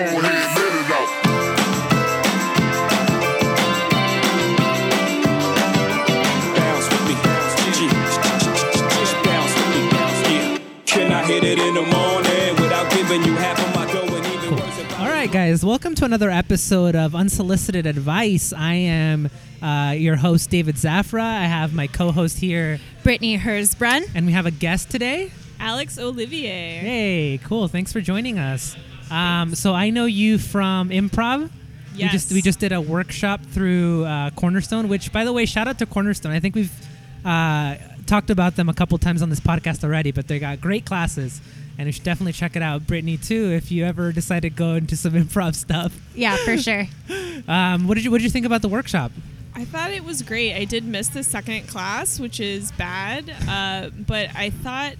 ahead, let it out. bounce with me. Just bounce with me. Yeah. Can I hit it in the morning without giving you half of my dough and even worse if I All right, guys, welcome to another episode of Unsolicited Advice. I am uh, your host, David Zafra. I have my co host here, Brittany Hersbrun. and we have a guest today. Alex Olivier. Hey, cool. Thanks for joining us. Um, so I know you from improv. We just Yes. we just did a workshop through uh, Cornerstone, which, by the way, shout out to Cornerstone. I think we've uh, talked about them a couple times on this podcast already, but they got great classes, and you should definitely check it out. Brittany too, if you ever decide to go into some improv stuff. Yeah, for sure. Um, what did you What did you think about the workshop? I thought it was great. I did miss the second class, which is bad, uh, but I thought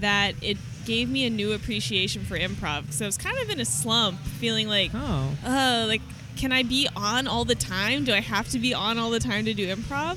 that it gave me a new appreciation for improv because I was kind of in a slump, feeling like, Oh, uh, like, can I be on all the time? Do I have to be on all the time to do improv?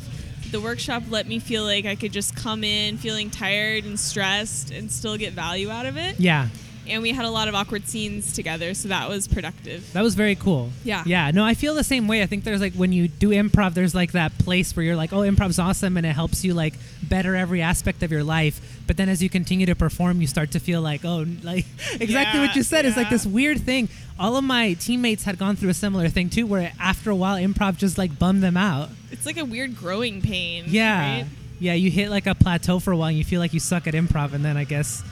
The workshop let me feel like I could just come in feeling tired and stressed and still get value out of it. yeah, And we had a lot of awkward scenes together, so that was productive. that was very cool. Yeah. yeah. No, I feel the same way. I think there's like when you do improv, there's like that place where you're like, oh, improv's awesome, and it helps you like better every aspect of your life. But then as you continue to perform, you start to feel like, oh, like exactly what you said. It's like this weird thing. All of my teammates had gone through a similar thing too, where after a while, improv just like bummed them out. It's like a weird growing pain. Yeah. right? Yeah, you hit like a plateau for a while and you feel like you suck at improv and then I guess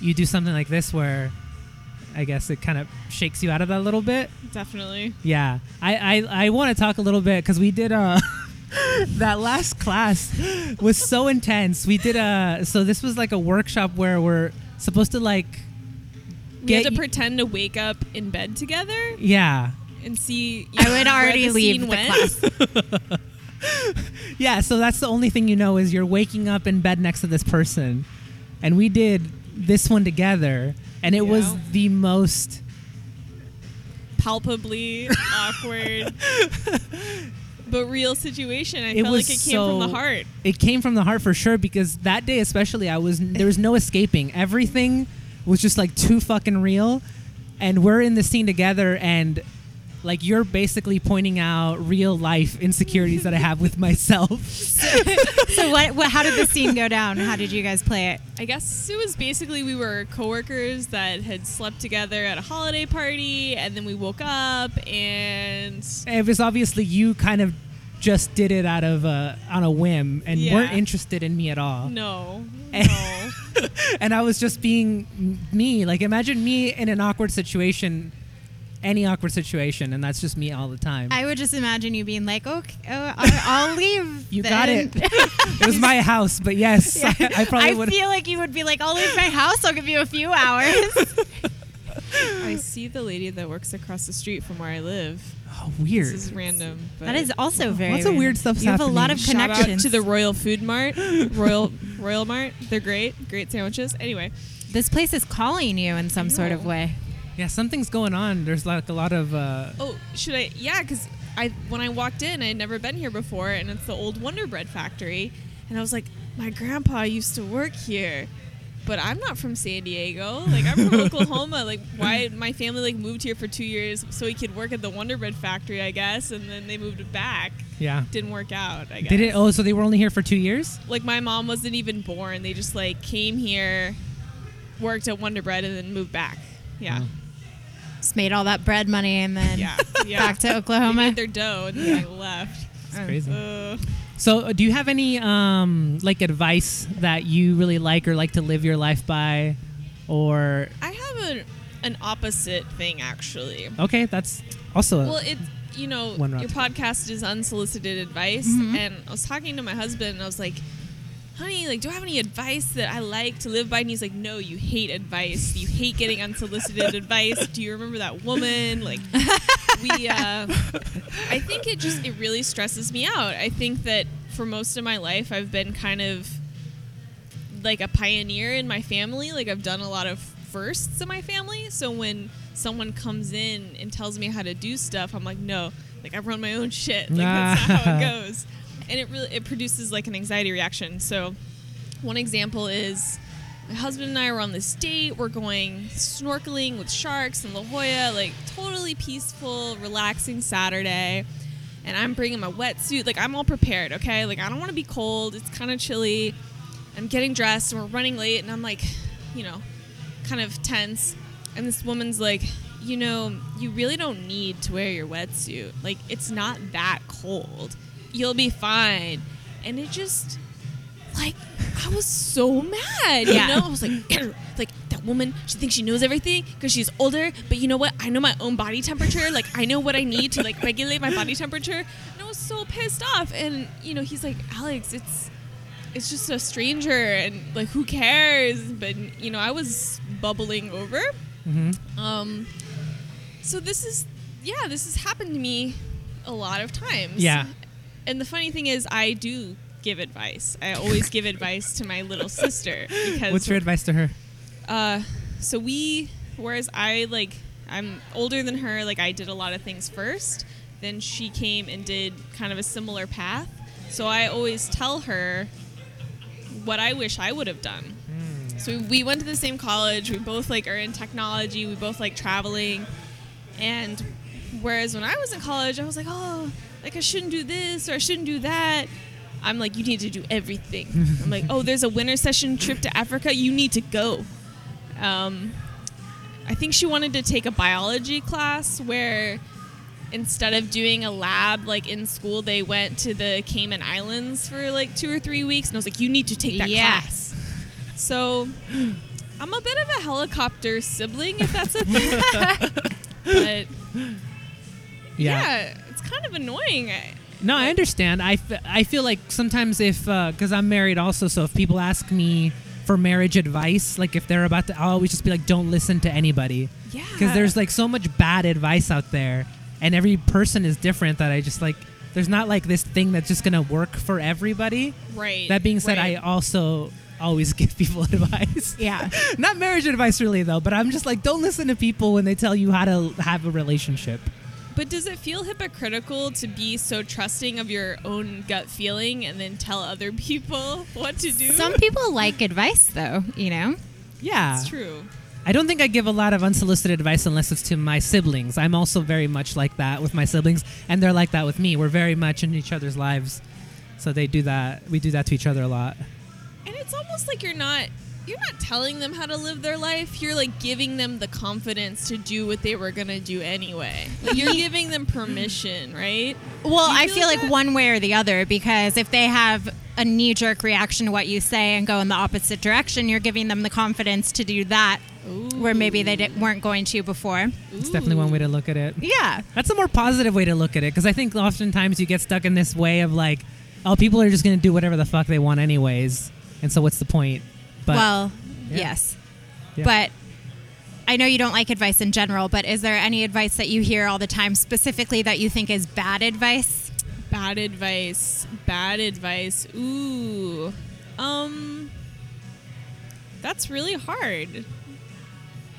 you do something like this where I guess it kind of shakes you out of that a little bit. Definitely. Yeah. I I, I want to talk a little bit cuz we did uh that last class was so intense. We did a so this was like a workshop where we're supposed to like We had Get to y- pretend to wake up in bed together yeah. and see. you I would already the leave the class. Yeah, so that's the only thing you know is you're waking up in bed next to this person. And we did this one together and it was the most Palpably awkward, but real situation. I It felt like it came from the heart. it came from the heart for sure because that day especially I was there was no escaping. Everything was just like too fucking real. And we're in the scene together and like you're basically pointing out real life insecurities that I have with myself. so what, what? How did the scene go down? How did you guys play it? I guess it was basically we were coworkers that had slept together at a holiday party, and then we woke up and it was obviously you kind of just did it out of uh, on a whim and Yeah. weren't interested in me at all. no, And- no. and I was just being me. Like imagine me in an awkward situation, any awkward situation, and that's just me all the time. I would just imagine you being like, "Okay, uh, oh, I- I'll leave." You got it. it was my house, but yes, Yeah. I, I probably I would. feel like you would be like, "I'll leave my house. I'll give you a few hours." I see the lady that works across the street from where I live. oh, weird. This is random. But that is also very. Lots of weird stuff. stuff's You have a lot of Shout out connections. to the Royal Food Mart, Royal Royal Mart. They're great, great sandwiches. Anyway, this place is calling you in some sort of way. Yeah, something's going on. There's like a lot of. Uh, oh, should I? Yeah, because I when I walked in, I had never been here before, and it's the old Wonder Bread factory, and I was like, my grandpa used to work here. But I'm not from San Diego. Like I'm from Oklahoma. Like why my family like moved here for two years so he could work at the Wonder Bread factory, I guess, and then they moved back. yeah. Didn't work out. I guess. Did it? Oh, so they were only here for two years? like my mom wasn't even born. They just like came here, worked at Wonder Bread, and then moved back. Yeah, Oh. Just made all that bread money and then yeah, yeah. back to They Oklahoma. made their dough and then they left. It's crazy. Uh, So, uh, do you have any um, like advice that you really like or like to live your life by, or I have an an opposite thing actually. okay, that's also Well, it you know your podcast is unsolicited advice, Mhm. and I was talking to my husband, and I was like. Honey, like, do I have any advice that I like to live by? And he's like, No, you hate advice. You hate getting unsolicited advice. Do you remember that woman? Like, we. Uh, I think it just it really stresses me out. I think that for most of my life, I've been kind of like a pioneer in my family. Like I've done a lot of firsts in my family. So when someone comes in and tells me how to do stuff, I'm like, no, like I run my own shit. Like that's not how it goes. And it really it produces like an anxiety reaction. So one example is my husband and I were on this date. We're going snorkeling with sharks in La Jolla, like totally peaceful, relaxing Saturday. And I'm bringing my wetsuit. Like, I'm all prepared, okay? Like, I don't want to be cold. It's kind of chilly. I'm getting dressed and we're running late. And I'm like, you know, kind of tense. And this woman's like, you know, you really don't need to wear your wetsuit. Like, it's not that cold. You'll be fine. And it just, like, I was so mad. You Yeah. know, I was like, like that woman. She thinks she knows everything because she's older. But you know what? I know my own body temperature. Like, I know what I need to like regulate my body temperature. And I was so pissed off. And you know, he's like, Alex, it's it's just a stranger, and like, who cares? But you know, I was bubbling over. Mm-hmm. Um, so this is, yeah, this has happened to me a lot of times. Yeah. And the funny thing is, I do give advice. I always give advice to my little sister because. What's your advice to her? Uh, so we, whereas I like, I'm older than her. Like I did a lot of things first. Then she came and did kind of a similar path. So I always tell her what I wish I would have done. So we went to the same college. We both like are in technology. We both like traveling. And whereas when I was in college, I was like, oh, like I shouldn't do this or I shouldn't do that. I'm like, you need to do everything. I'm like, oh, there's a winter session trip to Africa. You need to go. Um, I think she wanted to take a biology class where instead of doing a lab like in school, they went to the Cayman Islands for like two or three weeks. And I was like, you need to take that Yeah. class. So I'm a bit of a helicopter sibling, if that's a thing. but yeah. it's kind of annoying. I- No, I understand. I, f- I feel like sometimes if, uh, because I'm married also, so if people ask me for marriage advice, like if they're about to, I'll always just be like, don't listen to anybody. Yeah. Because there's like so much bad advice out there, and every person is different that I just like, there's not like this thing that's just going to work for everybody. Right. That being said, right. I also always give people advice. Yeah. Not marriage advice, really, though, but I'm just like, don't listen to people when they tell you how to have a relationship. But does it feel hypocritical to be so trusting of your own gut feeling and then tell other people what to do? Some people like advice, though. You know. Yeah. It's true. I don't think I give a lot of unsolicited advice unless it's to my siblings. I'm also very much like that with my siblings, and they're like that with me. We're very much in each other's lives, so they do that. We do that to each other a lot. And it's almost like you're not you're not telling them how to live their life. You're like giving them the confidence to do what they were gonna do anyway. Like, you're giving them permission, right? Well, Do you I feel feel like like one way or the other because if they have a knee jerk reaction to what you say and go in the opposite direction, you're giving them the confidence to do that where maybe they di- weren't going to before. It's definitely one way to look at it. Yeah. That's a more positive way to look at it because I think oftentimes you get stuck in this way of like, oh, people are just going to do whatever the fuck they want anyways, and so what's the point? But well, Yeah. yes. Yeah. But I know you don't like advice in general, but is there any advice that you hear all the time specifically that you think is bad advice? Bad advice. Bad advice. Ooh. Um That's really hard.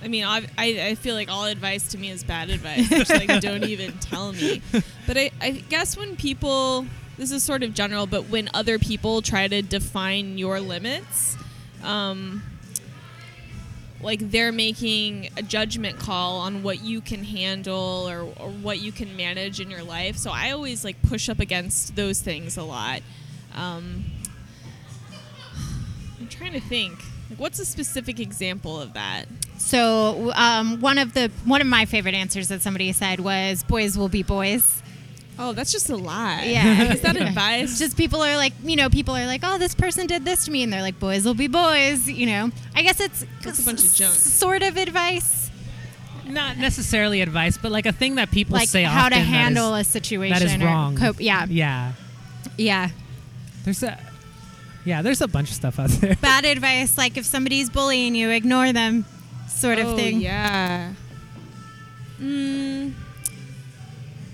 I mean, I, I, I feel like all advice to me is bad advice. Just like, don't even tell me. But I, I guess when people, this is sort of general, but when other people try to define your limits, um, like they're making a judgment call on what you can handle or, or what you can manage in your life. So I always like push up against those things a lot. Um, I'm trying to think. Like, what's a specific example of that? So um, one of the one of my favorite answers that somebody said was "boys will be boys." Oh, that's just a lie. Yeah. Is that advice? It's just people are like, you know, people are like, oh, this person did this to me, and they're like, boys will be boys. You know, I guess it's That's a bunch of junk. Sort of advice, not necessarily advice, but like a thing that people like say how to often that handle is- a situation. that is or wrong. Cope. Yeah, Yeah. yeah. There's a yeah, there's a bunch of stuff out there. Bad advice, like if somebody's bullying you, ignore them, sort oh, of thing. Yeah. Mm,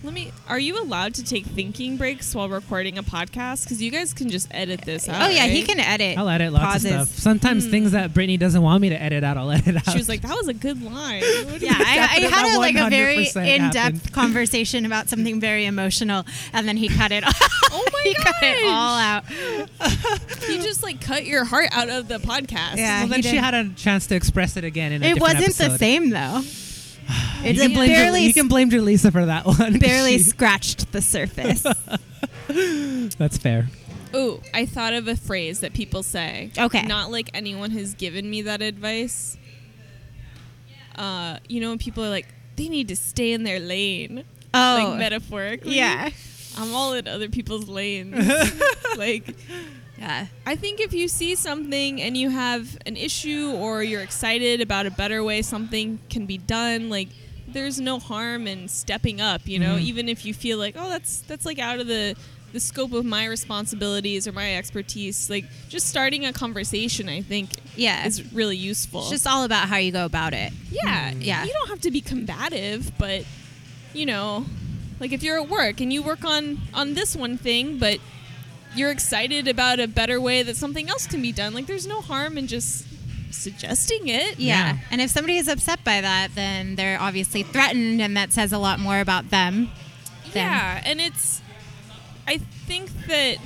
Let me. Are you allowed to take thinking breaks while recording a podcast? Because you guys can just edit this oh, out. Oh yeah, he can edit. I'll edit lots pauses. of stuff. Sometimes hmm. things that Brittany doesn't want me to edit out, I'll edit out. She was like, "That was a good line." Yeah, I, I had a, like a very in-depth conversation about something very emotional, and then he cut it. Off. Oh my he cut it all out. you just like cut your heart out of the podcast. Yeah. well, then she had a chance to express it again in a It different wasn't the same though. You can, blame barely, you can blame Julissa for that one. barely She- scratched the surface. That's fair. Ooh, I thought of a phrase that people say. Okay. Not like anyone has given me that advice. Uh, you know when people are like, they need to stay in their lane. Oh. Like metaphorically. yeah, I'm all in other people's lanes. like yeah, I think if you see something and you have an issue or you're excited about a better way something can be done, like there's no harm in stepping up, you know, Mhm. even if you feel like, oh, that's that's like out of the the scope of my responsibilities or my expertise. Like just starting a conversation, I think, yeah. is really useful. It's just all about how you go about it. yeah, Yeah. You don't have to be combative, but you know, like if you're at work and you work on on this one thing, but you're excited about a better way that something else can be done. Like there's no harm in just suggesting it. Yeah. Yeah. And if somebody is upset by that, then they're obviously threatened, and that says a lot more about them. Yeah, and it's I think that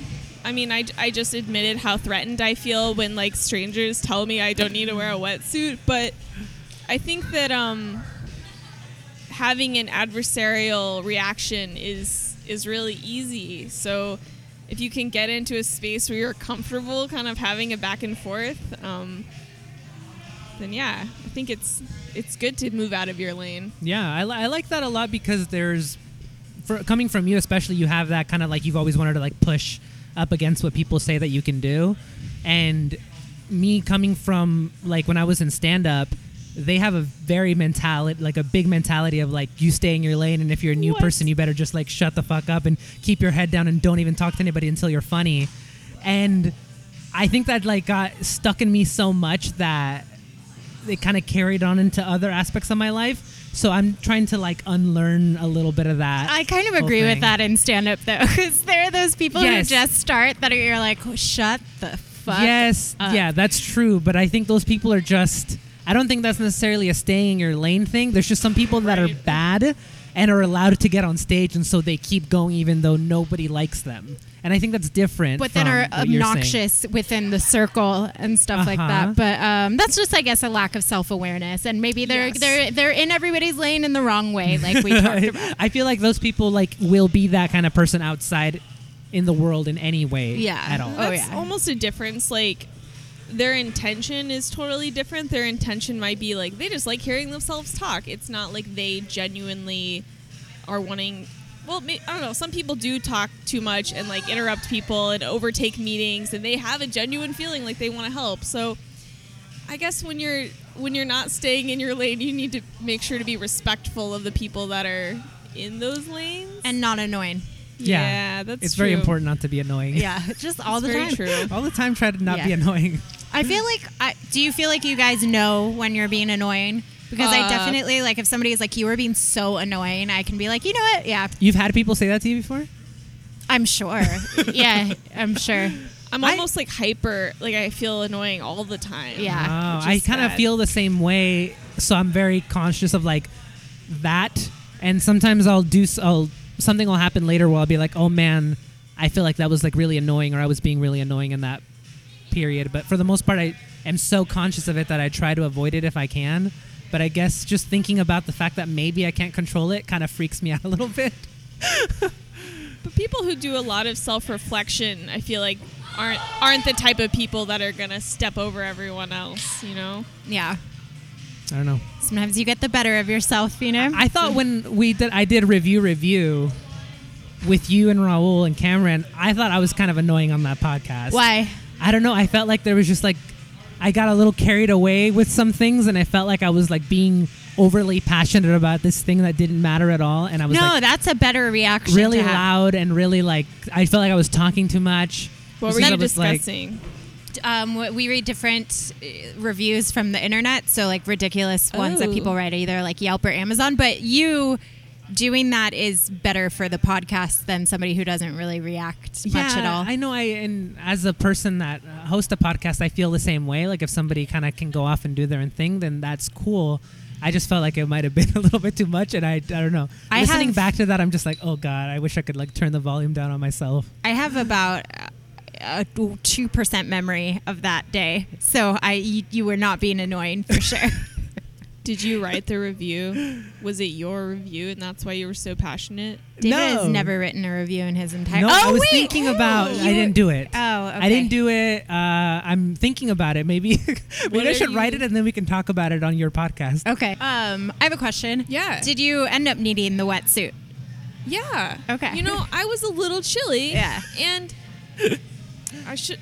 I mean, I, I just admitted how threatened I feel when like strangers tell me I don't need to wear a wetsuit, but I think that um having an adversarial reaction is is really easy. So if you can get into a space where you're comfortable kind of having a back and forth, um, then yeah, I think it's it's good to move out of your lane. Yeah, I, li- I like that a lot because there's, for coming from you especially, you have that kind of like you've always wanted to like push up against what people say that you can do, and me coming from like when I was in stand up, they have a very mentality, like a big mentality of like you stay in your lane, and if you're a new What? person, you better just like shut the fuck up and keep your head down and don't even talk to anybody until you're funny, and I think that like got stuck in me so much that it kind of carried on into other aspects of my life. So I'm trying to like unlearn a little bit of that. I kind of agree with that in stand up, though, because there are those people Yes. who just start that are, you're like, oh, shut the fuck yes, up. yeah, that's true. But I think those people are just. I don't think that's necessarily a staying in your lane thing. There's just some people that are bad and are allowed to get on stage, and so they keep going even though nobody likes them. And I think that's different. but then are what you're saying. obnoxious within the circle and stuff like Uh-huh. that. But um, that's just, I guess, a lack of self awareness, and maybe they're Yes. they're they're in everybody's lane in the wrong way, like we talked about. I feel like those people like will be that kind of person outside in the world in any way Yeah. at all. Oh, That's yeah. almost a difference. Like their intention is totally different. Their intention might be like they just like hearing themselves talk. It's not like they genuinely are wanting. Well, I don't know. Some people do talk too much and like interrupt people and overtake meetings, and they have a genuine feeling like they want to help. So, I guess when you're when you're not staying in your lane, you need to make sure to be respectful of the people that are in those lanes. and not annoying. yeah, that's it's very important not to be annoying. Yeah, just all It's the very time. true. all the time try to not be annoying. I feel like I do you feel like you guys know when you're being annoying? Because I Uh, definitely like if somebody is like you were being so annoying, I can be like, you know what? Yeah, You've had people say that to you before? I'm sure. yeah, I'm sure. I'm I- almost like hyper, like I feel annoying all the time. Yeah. Oh, which I is kind of sad. feel the same way. So I'm very conscious of like that, and sometimes I'll do s- I'll something will happen later where I'll be like, oh man, I feel like that was like really annoying, or I was being really annoying in that period. But for the most part, I am so conscious of it that I try to avoid it if I can. But I guess just thinking about the fact that maybe I can't control it kind of freaks me out a little bit. But people who do a lot of self-reflection, I feel like aren't aren't the type of people that are gonna step over everyone else. You know? Yeah. I don't know. Sometimes you get the better of yourself, you know? I thought when we did, I did review review with you and Raul and Cameron. I thought I was kind of annoying on that podcast. Why? I don't know. I felt like there was just like I got a little carried away with some things, and I felt like I was like being overly passionate about this thing that didn't matter at all, and I was No, like that's a better reaction. really to have. loud and really like I felt like I was talking too much. What were you I was, like- discussing? um, we read different uh, reviews from the internet, so like ridiculous ones that Oh. people write either like Yelp or Amazon. But you doing that is better for the podcast than somebody who doesn't really react much at all. I know. I and as a person that uh, hosts a podcast, I feel the same way. Like if somebody kind of can go off and do their own thing, then that's cool. I just felt like it might have been a little bit too much, and I, I don't know. I Listening have- back to that, I'm just like, oh god, I wish I could like turn the volume down on myself. I have about uh, a two percent memory of that day, so I you, you were not being annoying for sure. Did you write the review? Was it your review, and that's why you were so passionate? David No. has never written a review in his entire. No, oh I was wait! thinking about. You I didn't do it. Oh, okay. I didn't do it. Uh, I'm thinking about it. Maybe, maybe I are should write it and then we can talk about it on your podcast. Okay. Um, I have a question. Yeah. Did you end up needing the wetsuit? Yeah. Okay. You know, I was a little chilly. Yeah. And I should.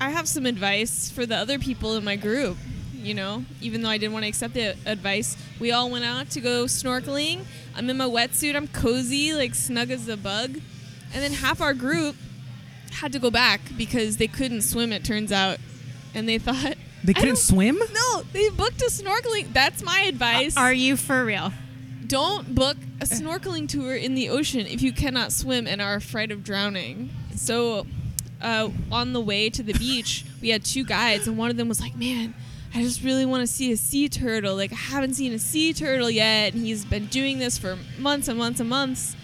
I have some advice for the other people in my group. You know, even though I didn't want to accept the advice, we all went out to go snorkeling. I'm in my wetsuit. I'm cozy, like snug as a bug. And then half our group had to go back because they couldn't swim. It turns out, and they thought They couldn't don't- swim. No, they booked a snorkeling. That's my advice Are you for real? don't book a snorkeling tour in the ocean if you cannot swim and are afraid of drowning. So, uh, on the way to the beach, we had two guides, and one of them was like, "Man, I just really want to see a sea turtle. Like, I haven't seen a sea turtle yet." And he's been doing this for months and months and months,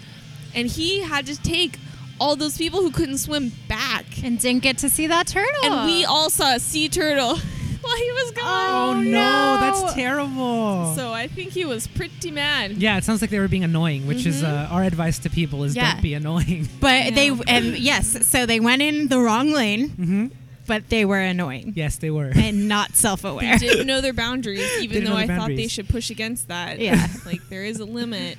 and he had to take all those people who couldn't swim back, And didn't get to see that turtle. and we all saw a sea turtle while he was gone. Oh, no, no. that's terrible. So I think he was pretty mad. yeah, it sounds like they were being annoying, which is uh, our advice to people: is Yeah. don't be annoying. But they Yeah. and yes, so they went in the wrong lane, hmm but they were annoying Yes, they were. and not self-aware. didn't know their boundaries, even Didn't know though I their thought they boundaries. should push against that. Yeah. like there is a limit.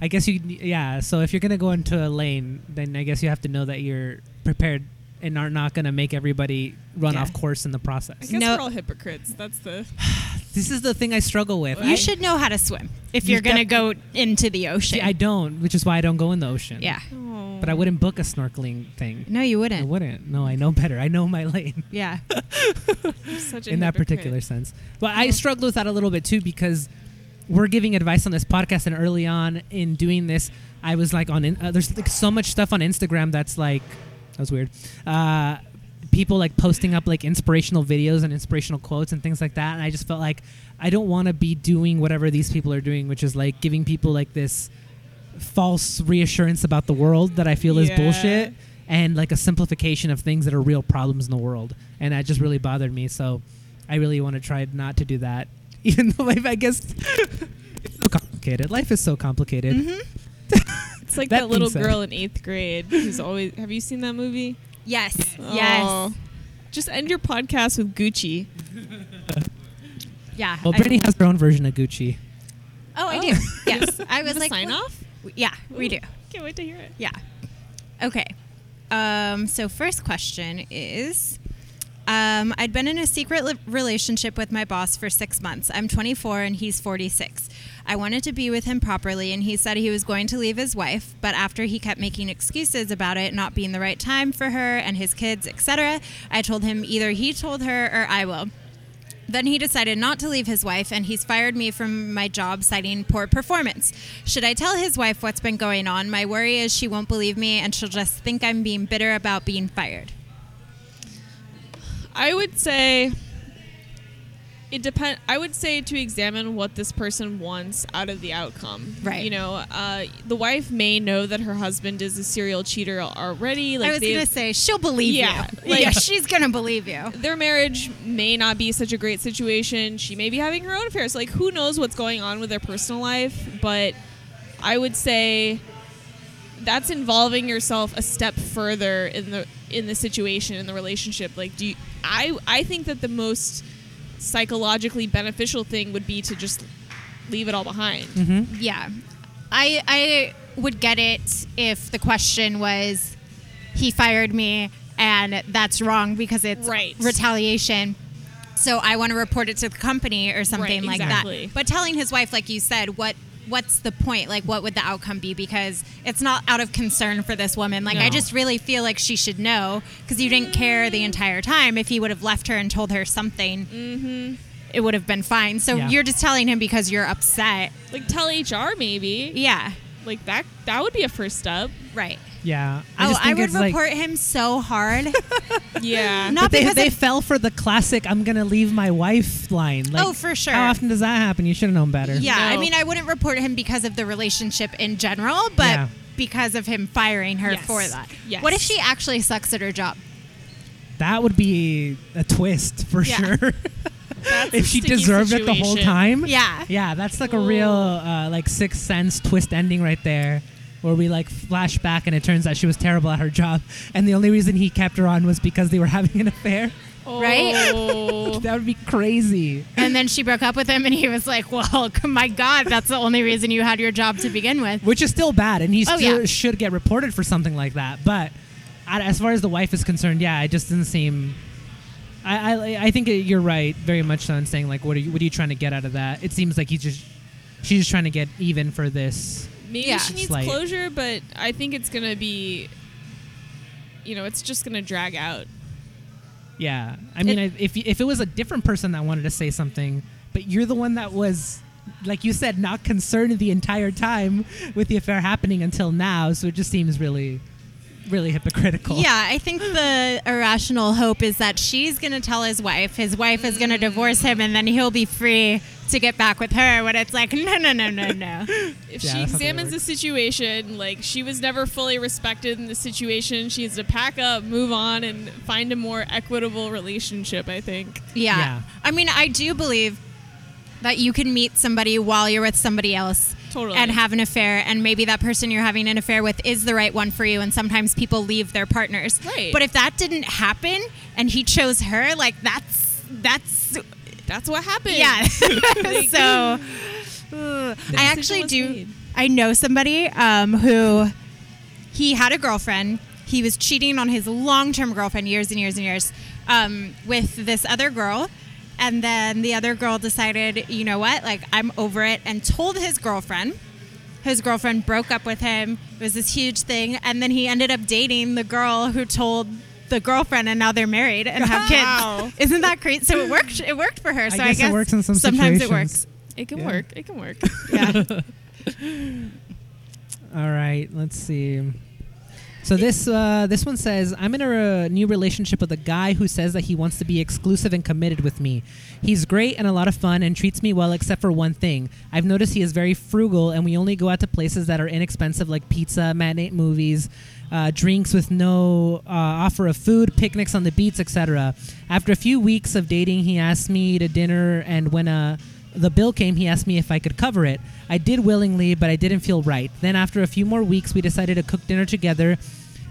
I guess you, yeah. So if you're gonna go into a lane, then I guess you have to know that you're prepared and are not gonna make everybody run Yeah. off course in the process. I process. guess No. we're all hypocrites. That's the. This is the thing I struggle with. You I, should know how to swim if You you're going to go into the ocean. See, I don't, which is why I don't go in the ocean. yeah. Oh. But I wouldn't book a snorkeling thing. No, you wouldn't. I wouldn't. No, I know better. I know my lane Yeah. Such a in that particular sense. But I struggled with that a little bit too because we're giving advice on this podcast, and early on in doing this, I was like on. In, uh, there's like so much stuff on Instagram that's like that was weird. Uh, people like posting up like inspirational videos and inspirational quotes and things like that, and I just felt like I don't want to be doing whatever these people are doing, which is like giving people like this false reassurance about the world that I feel is bullshit and like a simplification of things that are real problems in the world. And that just really bothered me. So I really want to try not to do that. Even though life I guess it's so complicated. Life is so complicated. Mm-hmm. It's like That that, little girl in eighth grade who's always. Have you seen that movie? Yes. Yes. Oh. Just end your podcast with Gucci. Yeah. Well, I- Brittany has her own version of Gucci. oh, I Oh. do. Yes. I was like sign what- off. Yeah, we do. Can't wait to hear it. Yeah. Okay. Um, so first question is um, I'd been in a secret li- relationship with my boss for six months. I'm 24 and he's 46. I wanted to be with him properly, and he said he was going to leave his wife, but after he kept making excuses about it not being the right time for her and his kids, etc., I told him either he told her or I will. Then he decided not to leave his wife and he's fired me from my job citing poor performance. Should I tell his wife what's been going on? My worry is she won't believe me and she'll just think I'm being bitter about being fired. I would say it depend. I would say to examine what this person wants out of the outcome. Right. You know, uh, the wife may know that her husband is a serial cheater already. Like I was to say, she'll believe Yeah, you. like- yeah, she's going to believe you. their marriage may not be such a great situation. She may be having her own affairs. Like who knows what's going on with their personal life? But I would say that's involving yourself a step further in the in the situation in the relationship. Like do you, I I think that the most psychologically beneficial thing would be to just leave it all behind. Mm-hmm. Yeah. I I would get it if the question was he fired me and that's wrong because it's Right. retaliation. So I want to report it to the company or something Right, like that. But telling his wife like you said, what what's the point? Like what would the outcome be because it's not out of concern for this woman. Like I just really feel like she should know because you didn't care the entire time if he would have left her and told her something. Mm-hmm. it would have been fine. So Yeah. you're just telling him because you're upset. Like tell HR maybe. Yeah. Like that that would be a first step. Right. Yeah. oh, I would it's like- report him so hard. Yeah. Not But they, because they of- fell for the classic "I'm gonna leave my wife" line. Like, Oh, for sure. How often does that happen? You should have known better. Yeah, I mean, I wouldn't report him because of the relationship in general, but Yeah. because of him firing her Yes. for that. Yes. What if she actually sucks at her job? That would be a twist for Yeah. sure. That's if she sticky deserved it the whole time. Yeah. Yeah, that's like a real uh, like sixth sense twist ending right there. Where we like flash back and it turns out she was terrible at her job, and the only reason he kept her on was because they were having an affair. Right? Oh. That would be crazy. And then she broke up with him, and he was like, "Well, my God, that's the only reason you had your job to begin with." which is still bad, and he Oh, still yeah. should get reported for something like that. But as far as the wife is concerned, yeah, it just doesn't seem. I I, I think you're right, very much so in saying like, what are you what are you trying to get out of that? It seems like he's just she's just trying to get even for this. Maybe Yeah. she needs Slight. closure, but I think it's gonna be you know, it's just gonna drag out. Yeah, I mean, I if if it was a different person that wanted to say something, but you're the one that was. Like you said, not concerned the entire time with the affair happening until now, so it just seems really, really hypocritical. Yeah, I think the irrational hope is that she's going to tell his wife, his wife is going to divorce him, and then he'll be free to get back with her. When it's like, no, no, no, no, no. If Yeah, she that's not gonna examines the situation, like she was never fully respected in the situation, she needs to pack up, move on, and find a more equitable relationship. I think. Yeah. Yeah. I mean, I do believe that you can meet somebody while you're with somebody else Totally. and have an affair and maybe that person you're having an affair with is the right one for you and sometimes people leave their partners. Right. But if that didn't happen and he chose her, like that's that's That's what happened. yeah. So uh, I actually do made. I know somebody um, who he had a girlfriend. He was cheating on his long-term girlfriend years and years and years um, with this other girl. And then the other girl decided, you know what, like I'm over it, and told his girlfriend. His girlfriend broke up with him. It was this huge thing, and then he ended up dating the girl who told the girlfriend, and now they're married and have kids. Wow. Isn't that crazy? So it worked. It worked for her. So I guess guess, it works in some sometimes it works. It can Yeah. work. It can work. Yeah. All right, let's see. So this uh, this one says, "I'm in a uh, new relationship with a guy who says that he wants to be exclusive and committed with me. He's great and a lot of fun and treats me well, except for one thing. I've noticed he is very frugal, and we only go out to places that are inexpensive, like pizza, matinee movies." Uh, drinks with no uh, offer of food, picnics on the beach, etc. After a few weeks of dating, he asked me to dinner, and when uh, the bill came, he asked me if I could cover it. I did willingly, but I didn't feel right. Then, after a few more weeks, we decided to cook dinner together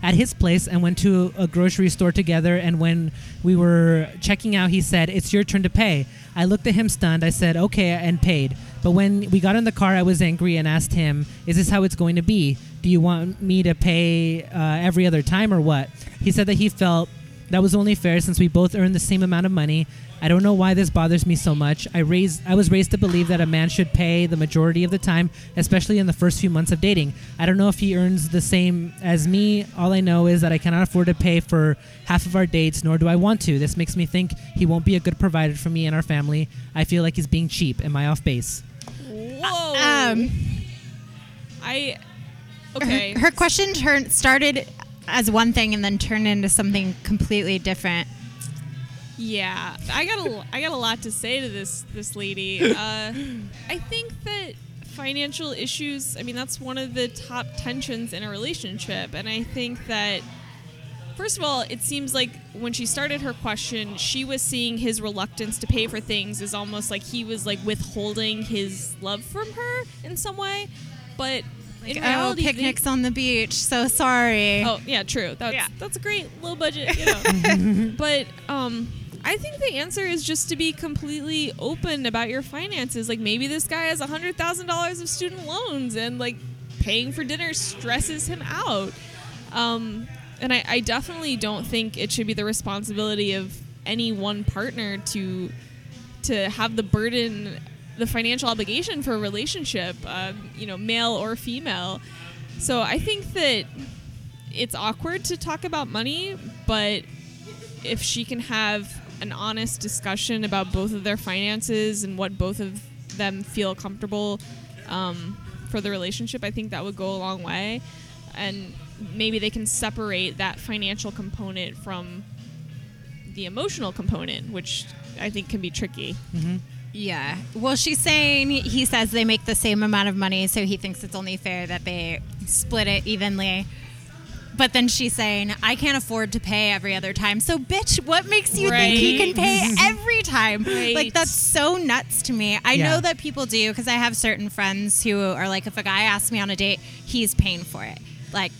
at his place and went to a grocery store together. And when we were checking out, he said, It's your turn to pay. I looked at him stunned. I said, Okay, and paid. But when we got in the car, I was angry and asked him, Is this how it's going to be? Do you want me to pay uh, every other time or what? He said that he felt that was only fair since we both earned the same amount of money. I don't know why this bothers me so much. I raised I was raised to believe that a man should pay the majority of the time, especially in the first few months of dating. I don't know if he earns the same as me. All I know is that I cannot afford to pay for half of our dates, nor do I want to. This makes me think he won't be a good provider for me and our family. I feel like he's being cheap. Am I off base? Whoa. Um, I. Okay. her, her question turned started as one thing and then turned into something completely different. Yeah, I got a I got a lot to say to this this lady. Uh, I think that financial issues. I mean, that's one of the top tensions in a relationship, and I think that. First of all, it seems like when she started her question, she was seeing his reluctance to pay for things as almost like he was like withholding his love from her in some way. But in oh, reality, they- picnics on the beach. So sorry. Oh yeah, true. That's Yeah. that's a great low budget, you know. but um, I think the answer is just to be completely open about your finances. Like maybe this guy has a hundred thousand dollars of student loans, and like paying for dinner stresses him out. Um, and I, I definitely don't think it should be the responsibility of any one partner to to have the burden, the financial obligation for a relationship, um, you know, male or female. So I think that it's awkward to talk about money, but if she can have an honest discussion about both of their finances and what both of them feel comfortable um, for the relationship, I think that would go a long way. And maybe they can separate that financial component from the emotional component, which I think can be tricky. Yeah. Well, she's saying he says they make the same amount of money, so he thinks it's only fair that they split it evenly. But then she's saying, I can't afford to pay every other time. So, bitch, what makes you think he can pay every time? Right. Like, that's so nuts to me. I Yeah. know that people do because I have certain friends who are like, if a guy asks me on a date, he's paying for it. Like,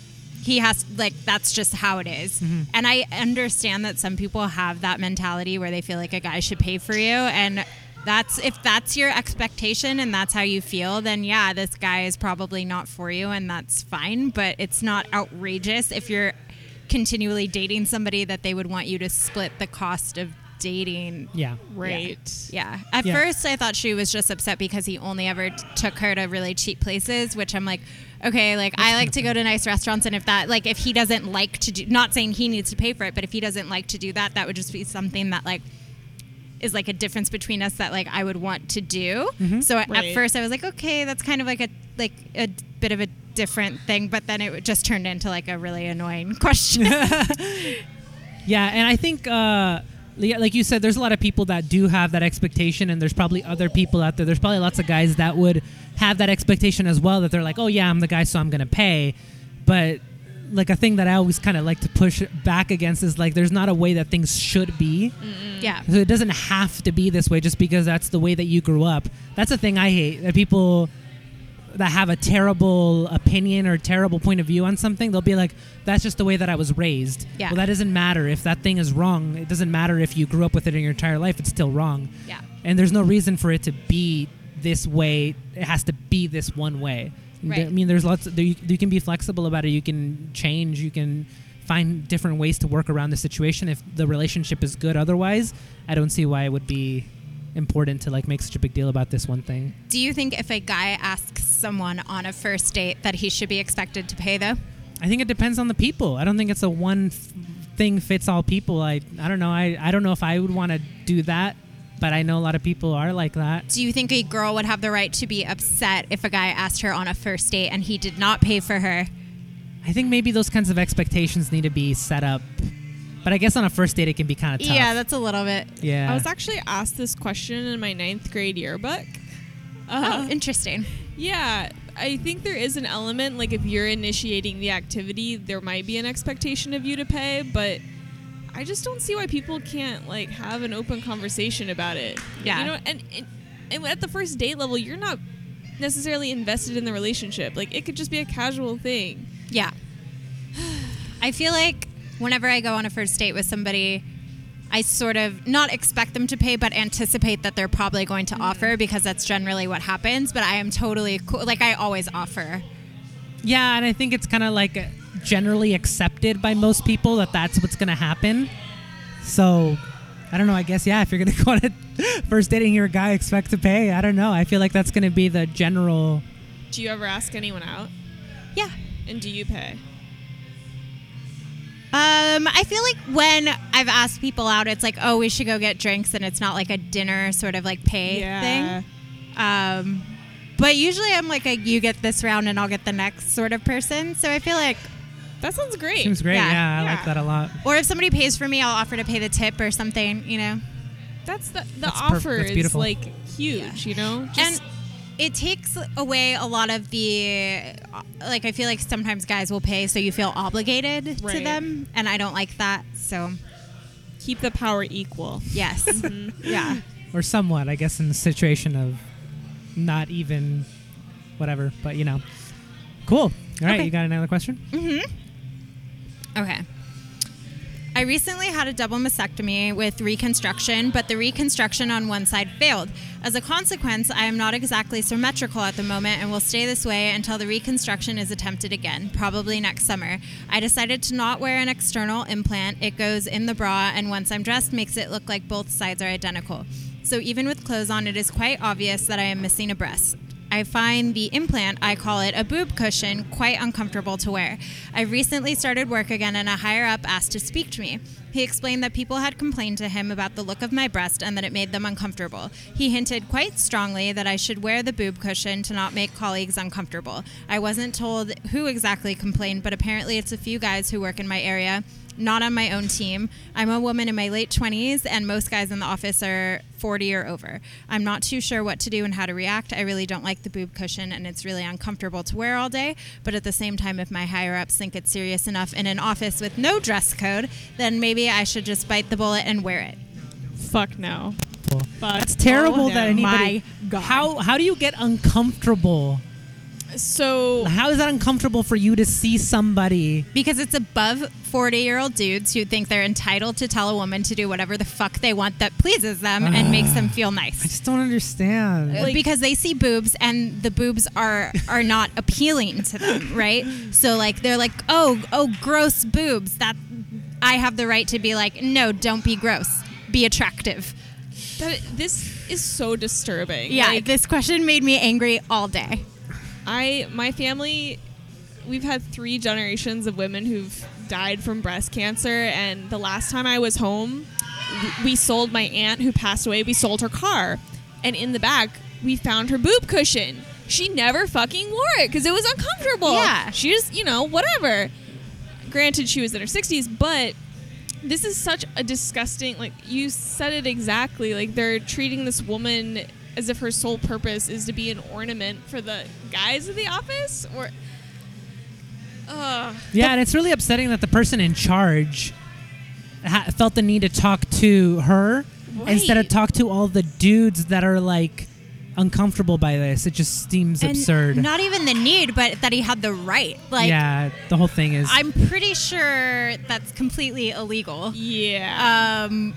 he has, like, that's just how it is. Mm-hmm. And I understand that some people have that mentality where they feel like a guy should pay for you. And that's if that's your expectation and that's how you feel, then yeah, this guy is probably not for you and that's fine. But it's not outrageous if you're continually dating somebody that they would want you to split the cost of dating. Yeah. Right. Yeah. At Yeah. first, I thought she was just upset because he only ever t- took her to really cheap places, which I'm like, okay, like I like to go to nice restaurants, and if that, like, if he doesn't like to do, not saying he needs to pay for it, but if he doesn't like to do that, that would just be something that like is like a difference between us that like I would want to do. So at Right. first, I was like, okay, that's kind of like a like a bit of a different thing, but then it just turned into like a really annoying question. Yeah, and I think, uh, like you said, there's a lot of people that do have that expectation, and there's probably other people out there. There's probably lots of guys that would have that expectation as well. That they're like, oh yeah, I'm the guy, so I'm gonna pay. But like a thing that I always kind of like to push back against is like, there's not a way that things should be. yeah. So it doesn't have to be this way just because that's the way that you grew up. That's the thing I hate. That people that have a terrible opinion or terrible point of view on something, they'll be like, that's just the way that I was raised. Yeah. Well, that doesn't matter. If that thing is wrong, it doesn't matter if you grew up with it in your entire life, it's still wrong. Yeah. And there's no reason for it to be this way. It has to be this one way. Right. I mean, there's lots, there, you, you can be flexible about it. You can change. You can find different ways to work around the situation. If the relationship is good otherwise, I don't see why it would be important to like make such a big deal about this one thing. Do you think if a guy asks someone on a first date that he should be expected to pay though? I think it depends on the people. I don't think it's a one f- thing fits all people. I I don't know. I I don't know if I would want to do that, but I know a lot of people are like that. Do you think a girl would have the right to be upset if a guy asked her on a first date and he did not pay for her? I think maybe those kinds of expectations need to be set up. But I guess on a first date it can be kind of tough. Yeah, that's a little bit. yeah. I was actually asked this question in my ninth grade yearbook. Uh, Oh, interesting. Yeah, I think there is an element like if you're initiating the activity, there might be an expectation of you to pay, but I just don't see why people can't like have an open conversation about it. Yeah. you know, and, and and at the first date level, you're not necessarily invested in the relationship. Like it could just be a casual thing. Yeah. I feel like whenever I go on a first date with somebody, I sort of not expect them to pay, but anticipate that they're probably going to mm-hmm. offer because that's generally what happens. But I am totally cool. Like I always offer. Yeah, and I think it's kind of like generally accepted by most people that that's what's going to happen. So, I don't know. I guess yeah. If you're going to go on a first dating your guy, expect to pay. I don't know. I feel like that's going to be the general. Do you ever ask anyone out? Yeah. And do you pay? Um, I feel like when I've asked people out, it's like, oh, we should go get drinks, and it's not like a dinner sort of like pay Yeah. thing. Um, but usually I'm like a you get this round and I'll get the next sort of person. So I feel like, That sounds great. Seems great. Yeah. Yeah, I Yeah. like that a lot. or if somebody pays for me, I'll offer to pay the tip or something, you know. That's the the That's perf- offer that's is like huge, you know? Just- and it takes away a lot of the uh, like i feel like sometimes guys will pay so you feel obligated to them and i don't like that so keep the power equal. yes mm-hmm. yeah Or somewhat, I guess, in the situation of not even whatever. But you know, cool. All right, Okay. you got another question? Mm-hmm. Okay I recently had a double mastectomy with reconstruction, but the reconstruction on one side failed. As a consequence, I am not exactly symmetrical at the moment and will stay this way until the reconstruction is attempted again, probably next summer. I decided to not wear an external implant. It goes in the bra and once I'm dressed makes it look like both sides are identical. So even with clothes on, it is quite obvious that I am missing a breast. I find the implant, I call it a boob cushion, quite uncomfortable to wear. I recently started work again and a higher up asked to speak to me. He explained that people had complained to him about the look of my breast and that it made them uncomfortable. He hinted quite strongly that I should wear the boob cushion to not make colleagues uncomfortable. I wasn't told who exactly complained, but apparently it's a few guys who work in my area not on my own team. I'm a woman in my late 20s, and most guys in the office are 40 or over. I'm not too sure what to do and how to react. I really don't like the boob cushion, and it's really uncomfortable to wear all day. But at the same time, if my higher ups think it's serious enough in an office with no dress code, then maybe I should just bite the bullet and wear it. Fuck no. Fuck That's terrible no. that anybody. My God. How how do you get uncomfortable? So How is that uncomfortable for you to see somebody? Because it's above 40 year old dudes who think they're entitled to tell a woman to do whatever the fuck they want that pleases them and makes them feel nice. I nice. just don't understand. Like- because they see boobs and the boobs are are not appealing to them, right? So like they're like, "Oh, oh gross boobs." That I have the right to be like, "No, don't be gross. Be attractive." that, this is so disturbing. Yeah, Like, this question made me angry all day. I my family we've had three generations of women who've died from breast cancer and the last time I was home we sold my aunt who passed away we sold her car. And in the back we found her boob cushion. She never fucking wore it because it was uncomfortable. Yeah. she just you know whatever. Granted she was in her 60s but this is such a disgusting like you said it exactly like they're treating this woman as if her sole purpose is to be an ornament for the guys of the office or Ugh. Yeah, and it's really upsetting that the person in charge ha- felt the need to talk to her instead of talk to all the dudes that are like uncomfortable by this. It just seems And absurd. Not even the need, but that he had the right. Like yeah, the whole thing is. I'm pretty sure that's completely illegal. yeah um,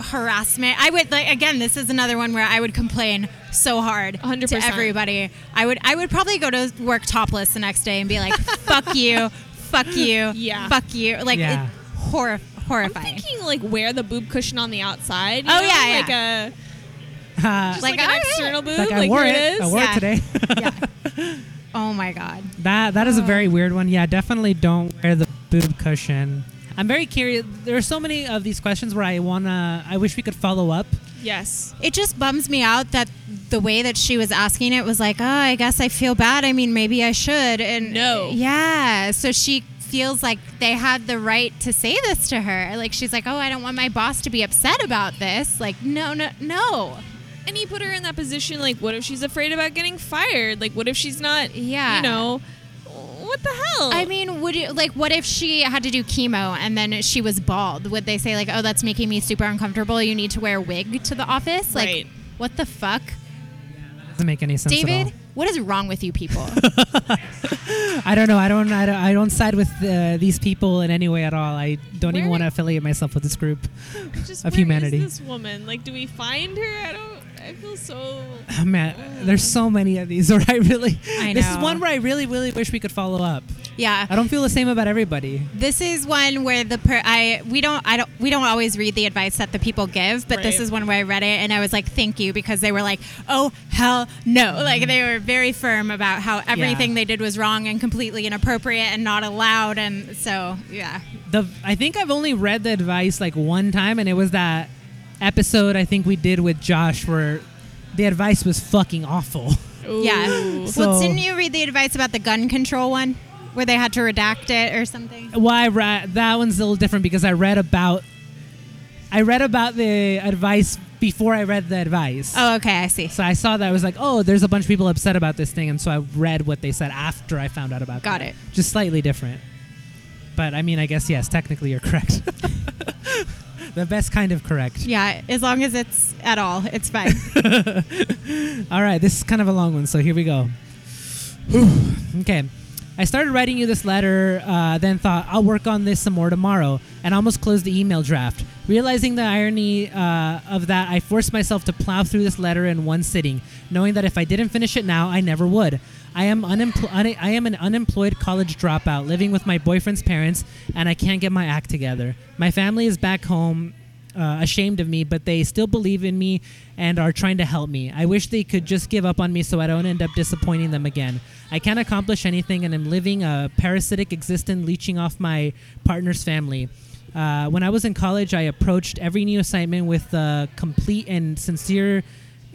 harassment. I would like again. This is another one where I would complain so hard 100%. to everybody. I would I would probably go to work topless the next day and be like, "Fuck you, fuck you, Yeah. fuck you." Like Yeah. it, hor- I'm horrifying. thinking like wear the boob cushion on the outside Oh, know? yeah, like yeah. a Uh, just Like, like, an alright. external boob like, like, I wore it. it is I wore Yeah. it today. yeah. Oh my god. that that is a very weird one. Yeah, definitely don't wear the boob cushion. I'm very curious. There are so many of these questions where I wanna. I wish we could follow up. yes It just bums me out that the way that she was asking it was like, "Oh, I guess I feel bad. I mean, maybe I should." And No. yeah. So she feels like they had the right to say this to her. Like she's like, "Oh, I don't want my boss to be upset about this." Like, no, no, no. and he put her in that position like what if she's afraid about getting fired like what if she's not Yeah. you know what the hell I mean, would you like what if she had to do chemo and then she was bald? Would they say like, "Oh, that's making me super uncomfortable. You need to wear a wig to the office?" Like, Right. what the fuck? Doesn't make any sense at all. David, what is wrong with you people? I don't know. I don't. I don't, I don't side with uh, these people in any way at all. I don't even want to affiliate myself with this group just of where is humanity. this woman like do we find her I don't I feel so Oh, man, there's so many of these where I really. I This is one where I really, really wish we could follow up. yeah. I don't feel the same about everybody. This is one where the per- I we don't I don't we don't always read the advice that the people give, but this is one where I read it and I was like, "Thank you," because they were like, "Oh hell no!" Like they were very firm about how everything Yeah. they did was wrong and completely inappropriate and not allowed, and so yeah. The I think I've only read the advice like one time, and it was that episode I think we did with Josh where the advice was fucking awful. Yeah. So- well, didn't you read the advice about the gun control one, where they had to redact it or something? Why I ra- that one's a little different because I read about I read about the advice before I read the advice. Oh, okay, I see. So I saw that I was like, oh, there's a bunch of people upset about this thing, and so I read what they said after I found out about. It. Got that. it. Just slightly different. But I mean, I guess yes, technically you're correct. the best kind of correct. Yeah, as long as it's at all, it's fine. All right, this is kind of a long one, so here we go. Okay. I started writing you this letter, uh, then thought I'll work on this some more tomorrow, and almost closed the email draft. Realizing the irony uh, of that, I forced myself to plow through this letter in one sitting, knowing that if I didn't finish it now, I never would. I am unempl- un- I am an unemployed college dropout living with my boyfriend's parents, and I can't get my act together. My family is back home uh, ashamed of me, but they still believe in me and are trying to help me. I wish they could just give up on me so I don't end up disappointing them again. I can't accomplish anything and I'm living a parasitic existence leeching off my partner's family. Uh, when I was in college, I approached every new assignment with a complete and sincere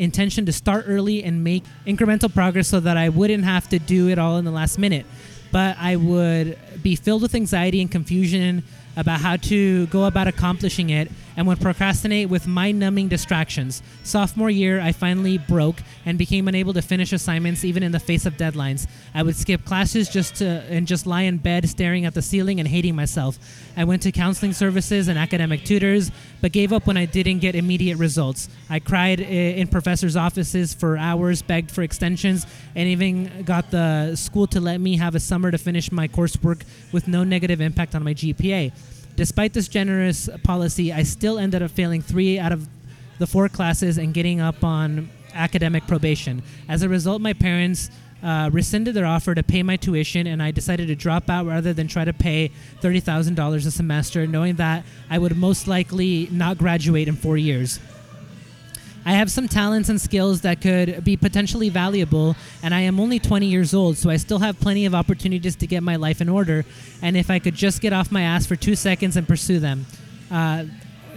intention to start early and make incremental progress so that I wouldn't have to do it all in the last minute. But I would be filled with anxiety and confusion about how to go about accomplishing it and would procrastinate with mind numbing distractions. Sophomore year, I finally broke and became unable to finish assignments even in the face of deadlines. I would skip classes just to and just lie in bed staring at the ceiling and hating myself. I went to counseling services and academic tutors, but gave up when I didn't get immediate results. I cried in professors' offices for hours, begged for extensions, and even got the school to let me have a summer to finish my coursework with no negative impact on my GPA. Despite this generous policy, I still ended up failing three out of the four classes and getting up on academic probation. As a result, my parents uh, rescinded their offer to pay my tuition, and I decided to drop out rather than try to pay $30,000 a semester, knowing that I would most likely not graduate in four years. I have some talents and skills that could be potentially valuable, and I am only 20 years old, so I still have plenty of opportunities to get my life in order. And if I could just get off my ass for two seconds and pursue them, uh,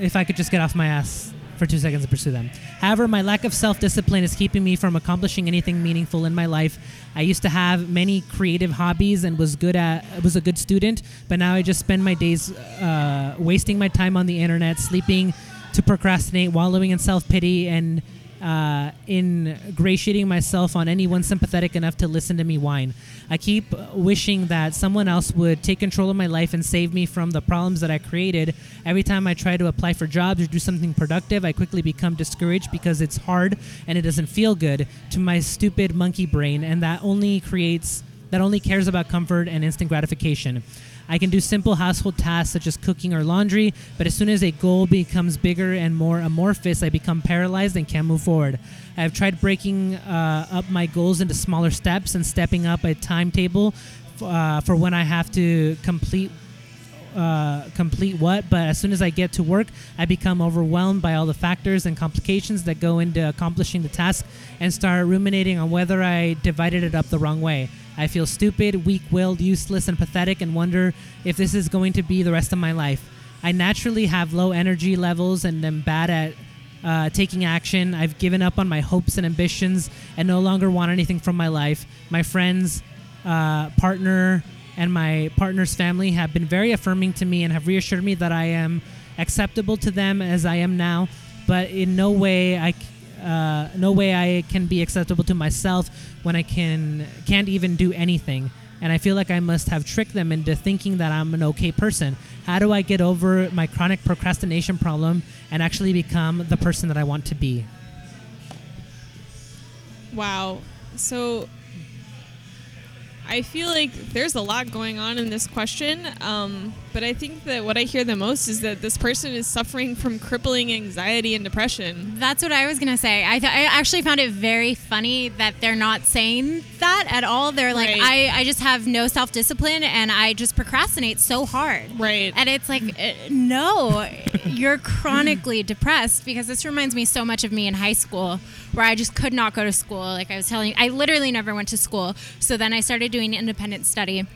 if I could just get off my ass for two seconds and pursue them. However, my lack of self discipline is keeping me from accomplishing anything meaningful in my life. I used to have many creative hobbies and was good at was a good student, but now I just spend my days uh, wasting my time on the internet, sleeping to procrastinate, wallowing in self pity, and uh, ingratiating myself on anyone sympathetic enough to listen to me whine. I keep wishing that someone else would take control of my life and save me from the problems that I created. Every time I try to apply for jobs or do something productive, I quickly become discouraged because it's hard and it doesn't feel good to my stupid monkey brain, and that only creates that only cares about comfort and instant gratification. I can do simple household tasks such as cooking or laundry, but as soon as a goal becomes bigger and more amorphous, I become paralyzed and can't move forward. I have tried breaking uh, up my goals into smaller steps and stepping up a timetable uh, for when I have to complete uh, complete what, but as soon as I get to work, I become overwhelmed by all the factors and complications that go into accomplishing the task and start ruminating on whether I divided it up the wrong way. I feel stupid, weak willed, useless, and pathetic and wonder if this is going to be the rest of my life. I naturally have low energy levels and am bad at uh, taking action. I've given up on my hopes and ambitions and no longer want anything from my life. My friends, uh, partner, and my partner's family have been very affirming to me and have reassured me that I am acceptable to them as I am now, but in no way I. Uh, no way I can be acceptable to myself when I can can't even do anything, and I feel like I must have tricked them into thinking that I'm an okay person. How do I get over my chronic procrastination problem and actually become the person that I want to be? Wow. So I feel like there's a lot going on in this question, um, but I think that what I hear the most is that this person is suffering from crippling anxiety and depression. That's what I was gonna say. I, th- I actually found it very funny that they're not saying that at all. They're like, Right. I, I just have no self discipline and I just procrastinate so hard. Right. And it's like, uh, no, you're chronically depressed because this reminds me so much of me in high school where I just could not go to school. Like I was telling you, I literally never went to school. So then I started doing independent study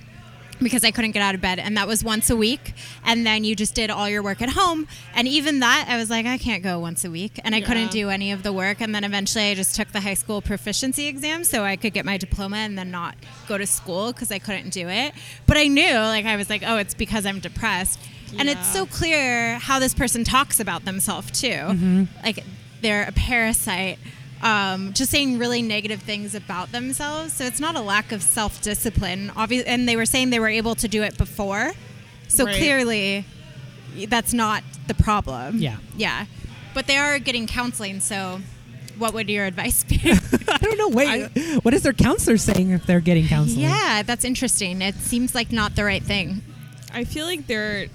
because I couldn't get out of bed. And that was once a week. And then you just did all your work at home. And even that, I was like, I can't go once a week. And I Yeah. couldn't do any of the work. And then eventually I just took the high school proficiency exam so I could get my diploma and then not go to school because I couldn't do it. But I knew, like, I was like, oh, it's because I'm depressed. And it's so clear how this person talks about themselves, too. Mm-hmm. Like, they're a parasite. Um, just saying really negative things about themselves. So it's not a lack of self discipline. Obviously, and they were saying they were able to do it before. So Right. clearly, that's not the problem. Yeah. Yeah. But they are getting counseling. So, what would your advice be? I don't know. Wait, what is their counselor saying if they're getting counseling? yeah, that's interesting. It seems like not the right thing. I feel like they're,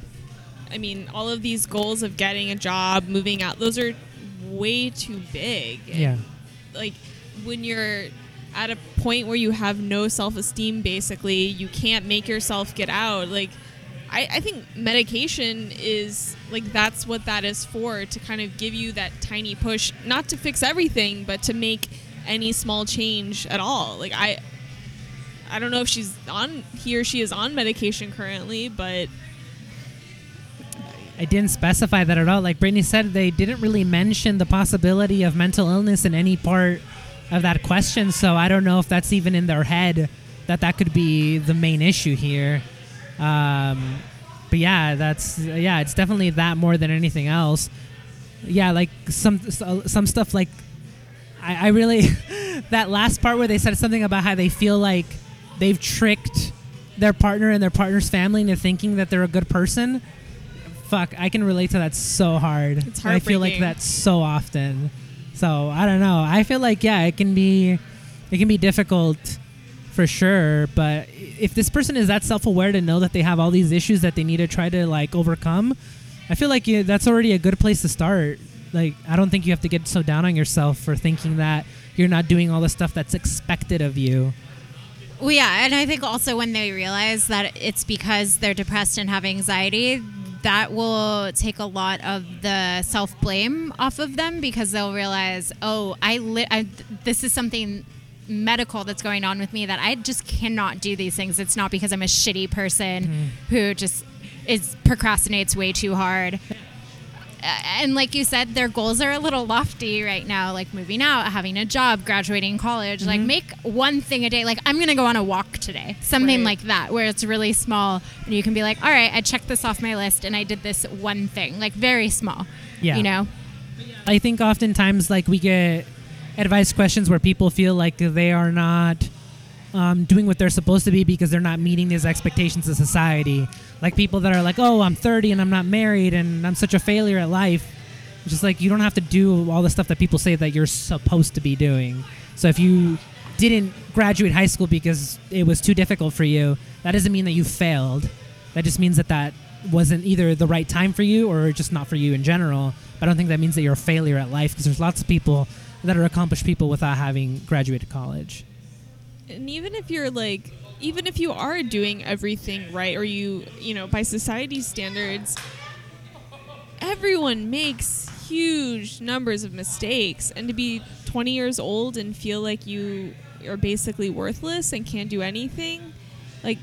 I mean, all of these goals of getting a job, moving out, those are way too big. Yeah. Like when you're at a point where you have no self esteem, basically, you can't make yourself get out. Like, I, I think medication is like that's what that is for to kind of give you that tiny push, not to fix everything, but to make any small change at all. Like I, I don't know if she's on he or she is on medication currently, but I didn't specify that at all. Like Brittany said, they didn't really mention the possibility of mental illness in any part of that question. So I don't know if that's even in their head that that could be the main issue here. Um, but yeah, that's yeah, it's definitely that more than anything else. Yeah, like some some stuff like I, I really that last part where they said something about how they feel like they've tricked their partner and their partner's family into thinking that they're a good person. Fuck, I can relate to that so hard. It's I feel like that so often. So I don't know. I feel like yeah, it can be, it can be difficult, for sure. But if this person is that self-aware to know that they have all these issues that they need to try to like overcome, I feel like you, that's already a good place to start. Like I don't think you have to get so down on yourself for thinking that you're not doing all the stuff that's expected of you. Well, yeah, and I think also when they realize that it's because they're depressed and have anxiety, that will take a lot of the self blame off of them because they'll realize, oh, I, li- I this is something medical that's going on with me that I just cannot do these things. It's not because I'm a shitty person mm-hmm. who just is procrastinates way too hard. And like you said, their goals are a little lofty right now, like moving out, having a job, graduating college. Like, mm-hmm. make one thing a day. Like, I'm going to go on a walk today. Something Right. like that, where it's really small. And you can be like, all right, I checked this off my list and I did this one thing, like very small. Yeah. You know? I think oftentimes like we get advice questions where people feel like they are not um, doing what they're supposed to be because they're not meeting these expectations of society. Like people that are like, "Oh, I'm 30 and I'm not married and I'm such a failure at life." It's just like you don't have to do all the stuff that people say that you're supposed to be doing. So if you didn't graduate high school because it was too difficult for you, that doesn't mean that you failed. That just means that that wasn't either the right time for you or just not for you in general. But I don't think that means that you're a failure at life because there's lots of people that are accomplished people without having graduated college. And even if you're like even if you are doing everything right or you you know by society standards everyone makes huge numbers of mistakes and to be 20 years old and feel like you are basically worthless and can't do anything like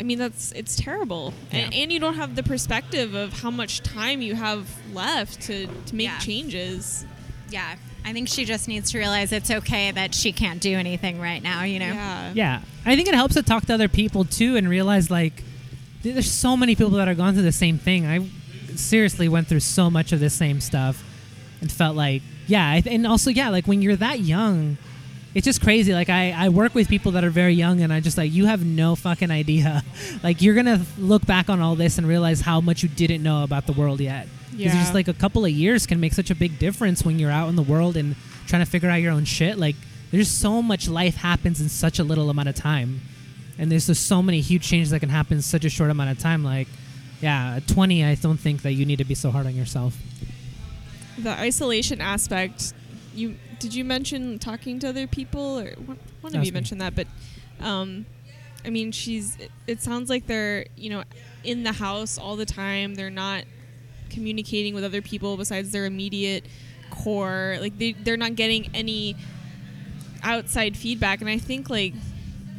I mean that's it's terrible and, Yeah. and you don't have the perspective of how much time you have left to, to make Yeah. changes Yeah. I think she just needs to realize it's okay that she can't do anything right now, you know? yeah Yeah, I think it helps to talk to other people too and realize like there's so many people that are going through the same thing. I seriously went through so much of the same stuff and felt like yeah, and also yeah, like when you're that young, it's just crazy. Like I, I work with people that are very young and I just like you have no fucking idea. like you're gonna look back on all this and realize how much you didn't know about the world yet. Because Yeah. just like a couple of years can make such a big difference when you're out in the world and trying to figure out your own shit. Like there's so much life happens in such a little amount of time, and there's just so many huge changes that can happen in such a short amount of time. Like, yeah, at 20, I don't think that you need to be so hard on yourself. the isolation aspect you did you mention talking to other people or one, of you me. mentioned that but um i mean she's it, it sounds like they're you know in the house all the time they're not communicating with other people besides their immediate core. Like they, they're not getting any outside feedback. And i think like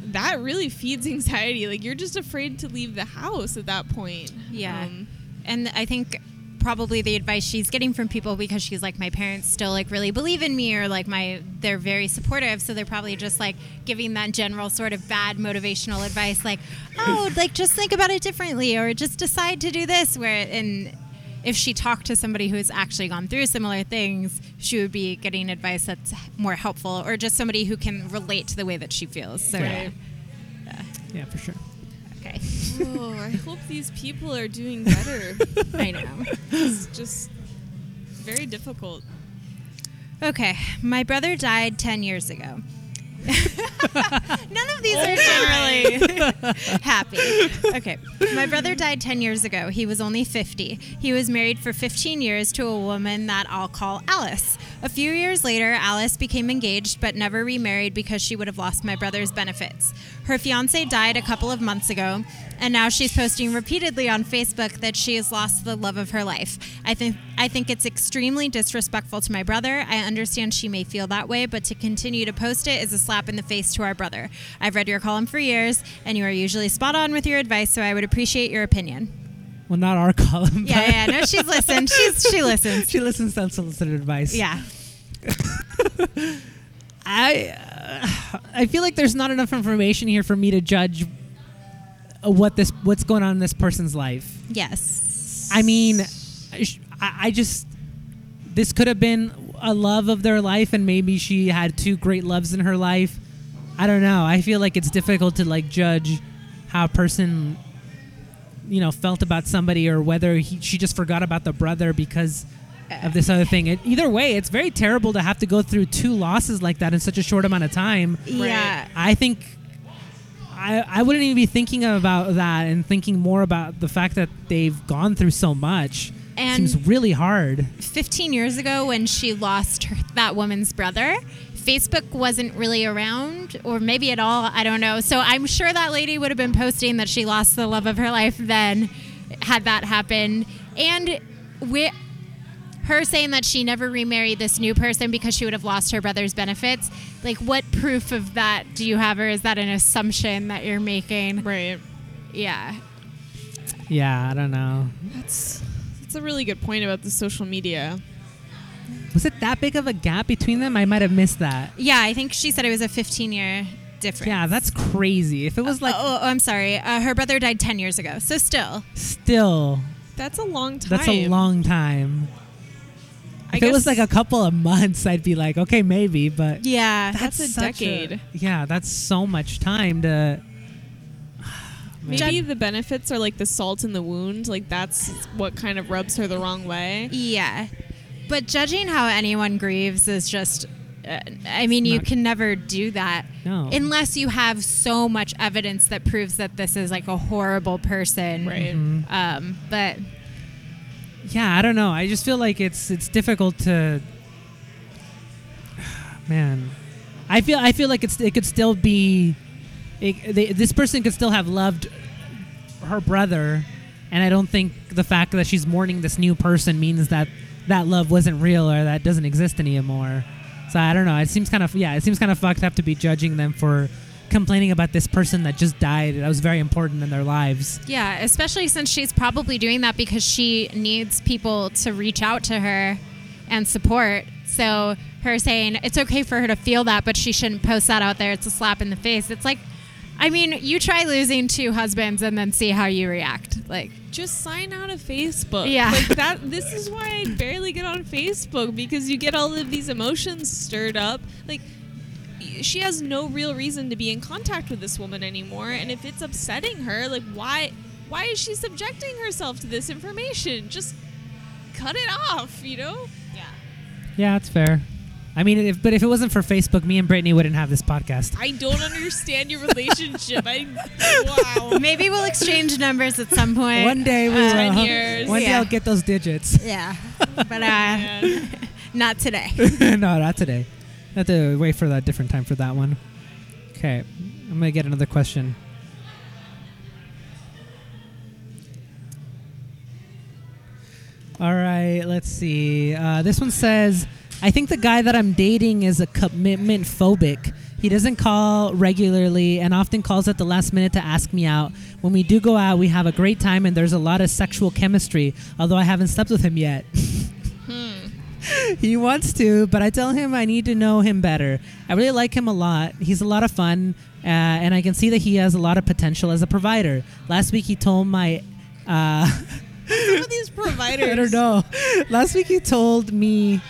that really feeds anxiety. Like you're just afraid to leave the house at that point. Yeah. um, and I think probably the advice she's getting from people because she's like my parents still like really believe in me or like my they're very supportive. So they're probably just like giving that general sort of bad motivational advice like oh like just think about it differently or just decide to do this. Where and if she talked to somebody who's actually gone through similar things she would be getting advice that's more helpful or just somebody who can relate to the way that she feels so Right. Yeah, for sure. okay oh i hope these people are doing better i know it's just very difficult. Okay, my brother died 10 years ago. None of these are generally happy. Okay, my brother died 10 years ago. He was only 50. He was married for 15 years to a woman that I'll call Alice. A few years later, Alice became engaged but never remarried because she would have lost my brother's benefits. Her fiance died a couple of months ago, and now she's posting repeatedly on Facebook that she has lost the love of her life. I think I think it's extremely disrespectful to my brother. I understand she may feel that way, but to continue to post it is a slap in the face to our brother. I've read your column for years, and you are usually spot on with your advice, so I would appreciate your opinion. Well, not our column. Yeah, yeah, no, she's listened. She's she listens. she listens to unsolicited advice. Yeah. I uh, I feel like there's not enough information here for me to judge what this what's going on in this person's life. Yes. I mean, I I just this could have been a love of their life, and maybe she had two great loves in her life. I don't know. I feel like it's difficult to like judge how a person, you know, felt about somebody, or whether he, she just forgot about the brother because of this other thing. It, either way, it's very terrible to have to go through two losses like that in such a short amount of time. Yeah. I think I, I wouldn't even be thinking about that and thinking more about the fact that they've gone through so much. And- Seems really hard. 15 years ago when she lost her, that woman's brother facebook wasn't really around or maybe at all i don't know so i'm sure that lady would have been posting that she lost the love of her life then had that happened and we her saying that she never remarried this new person because she would have lost her brother's benefits like what proof of that do you have or is that an assumption that you're making Right. yeah Yeah, I don't know. That's that's a really good point about the social media. Was it that big of a gap between them? I might have missed that. yeah i think she said it was a 15 year difference Yeah, that's crazy. If it was like oh, oh, I'm sorry. Uh, her brother died 10 years ago. So still. still, That's a long time. that's a long time. I If it was like a couple of months, I'd be like, okay, maybe, but Yeah. That's a such decade. yeah, that's so much time to. Maybe the benefits are like the salt in the wound. Like that's what kind of rubs her the wrong way. yeah. But judging how anyone grieves is just. Uh, I mean, you can never do that No. unless you have so much evidence that proves that this is like a horrible person. Right. Um, but yeah, I don't know. I just feel like it's it's difficult to. Man, I feel I feel like it's it could still be, it, they, this person could still have loved her brother, and I don't think the fact that she's mourning this new person means that that love wasn't real or that doesn't exist anymore. So I don't know. It seems kind of yeah, it seems kind of fucked up to be judging them for complaining about this person that just died. That was very important in their lives. yeah, especially since she's probably doing that because she needs people to reach out to her and support. So her saying it's okay for her to feel that, but she shouldn't post that out there. It's a slap in the face. It's like, I mean, you try losing two husbands and then see how you react. Like, Just sign out of Facebook. Yeah. Like that this is why I barely get on Facebook because you get all of these emotions stirred up. Like she has no real reason to be in contact with this woman anymore and if it's upsetting her, like why why is she subjecting herself to this information? Just cut it off, you know? Yeah. Yeah, it's fair. I mean, if, but if it wasn't for Facebook, me and Brittany wouldn't have this podcast. I don't understand your relationship. I wow. maybe we'll exchange numbers at some point. One day we Uh, will. 10 years. One day Yeah. I'll get those digits. Yeah, but uh, not today. no, not today. I have to wait for that different time for that one. Okay, I'm gonna get another question. All right, let's see. Uh, this one says, "I think the guy that I'm dating is a commitment phobic. He doesn't call regularly and often calls at the last minute to ask me out. When we do go out, we have a great time and there's a lot of sexual chemistry. Although I haven't slept with him yet." he wants to, but I tell him I need to know him better. I really like him a lot. He's a lot of fun, uh, and I can see that he has a lot of potential as a provider. Last week he told my. Uh, Some of these providers. I don't know. Last week he told me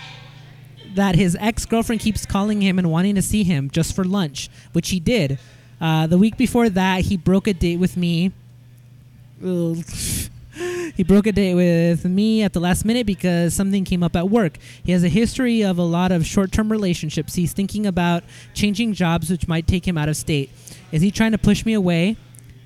that his ex girlfriend keeps calling him and wanting to see him just for lunch, which he did. Uh, the week before that, he broke a date with me. He broke a date with me at the last minute because something came up at work. He has a history of a lot of short term relationships. He's thinking about changing jobs, which might take him out of state. Is he trying to push me away?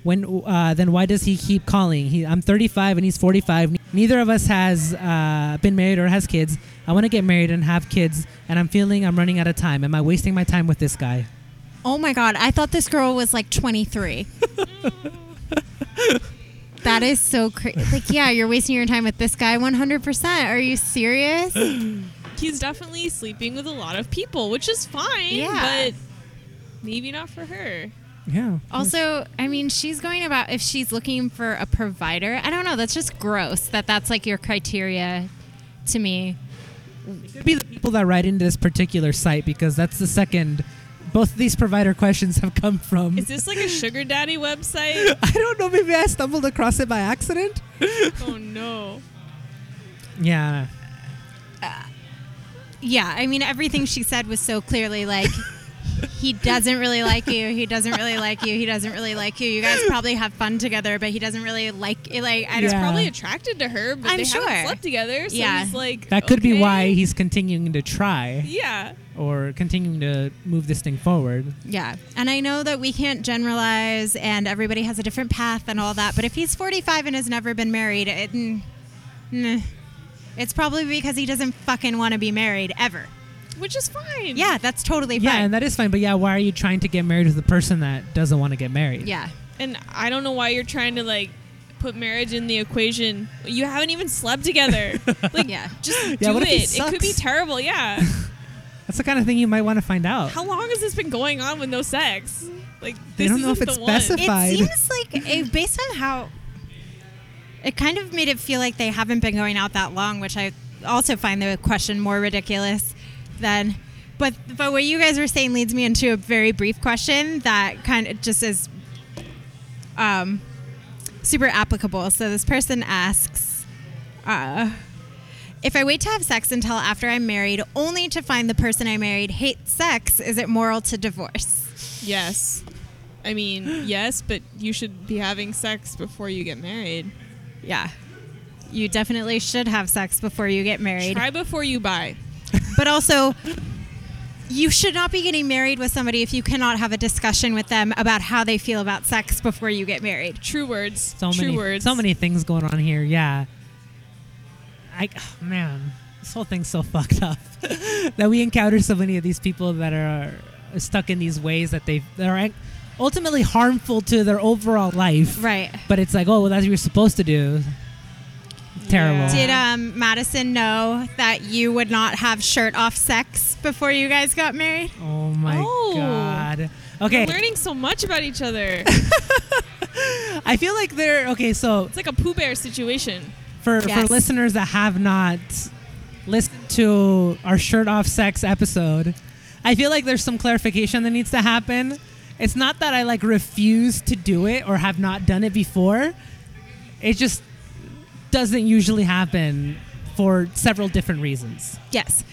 When uh, then why does he keep calling? He, I'm 35 and he's 45. Neither of us has uh, been married or has kids. I want to get married and have kids, and I'm feeling I'm running out of time. Am I wasting my time with this guy? Oh my god, I thought this girl was like 23. that is so crazy. Like, yeah, you're wasting your time with this guy 100%. Are you serious? He's definitely sleeping with a lot of people, which is fine. Yeah. But maybe not for her. Yeah. Also, I mean, she's going about if she's looking for a provider. I don't know. That's just gross that that's like your criteria to me. It could be the people that write into this particular site because that's the second both of these provider questions have come from. Is this like a sugar daddy website? I don't know. Maybe I stumbled across it by accident. oh no. Yeah. Uh, yeah, I mean, everything she said was so clearly like. He doesn't really like you. He doesn't really like you. He doesn't really like you. You guys probably have fun together, but he doesn't really like it. like I He's Yeah. probably attracted to her, but I'm they sure. haven't slept together. So Yeah. he's like That could be why he's continuing to try Yeah. or continuing to move this thing forward. Yeah. And I know that we can't generalize and everybody has a different path and all that, but if he's 45 and has never been married, it, mm, nah. it's probably because he doesn't fucking want to be married ever. Which is fine. Yeah, that's totally fine. Yeah, and that is fine. But yeah, why are you trying to get married with a person that doesn't want to get married? yeah. And I don't know why you're trying to like put marriage in the equation. You haven't even slept together. like Yeah. just Yeah, do what if he it. It could be terrible, yeah. That's the kind of thing you might want to find out. How long has this been going on with no sex? Like They this don't know if it's the one. specified. It seems like it, based on how it kind of made it feel like they haven't been going out that long, which I also find the question more ridiculous than. But but what you guys were saying leads me into a very brief question that kind of just is um, super applicable. So this person asks. Uh, if I wait to have sex until after I'm married, only to find the person I married hates sex, is it moral to divorce? Yes. I mean, yes, but you should be having sex before you get married. Yeah. You definitely should have sex before you get married. Try before you buy. But also, you should not be getting married with somebody if you cannot have a discussion with them about how they feel about sex before you get married. True words. so True many, words. so many things going on here. Yeah. I oh, man, this whole thing's so fucked up that we encounter so many of these people that are stuck in these ways that they that are ultimately harmful to their overall life. Right. But it's like, oh, well, that's what you're supposed to do. Terrible. Yeah. Did um, Madison know that you would not have shirt off sex before you guys got married? oh my Oh. god. We're Okay, learning so much about each other. I feel like they're okay. So it's like a Pooh Bear situation. for for listeners that have not listened to our shirt off sex episode, I feel like there's some clarification that needs to happen. It's not that I like refuse to do it or have not done it before. It just doesn't usually happen for several different reasons. Yes.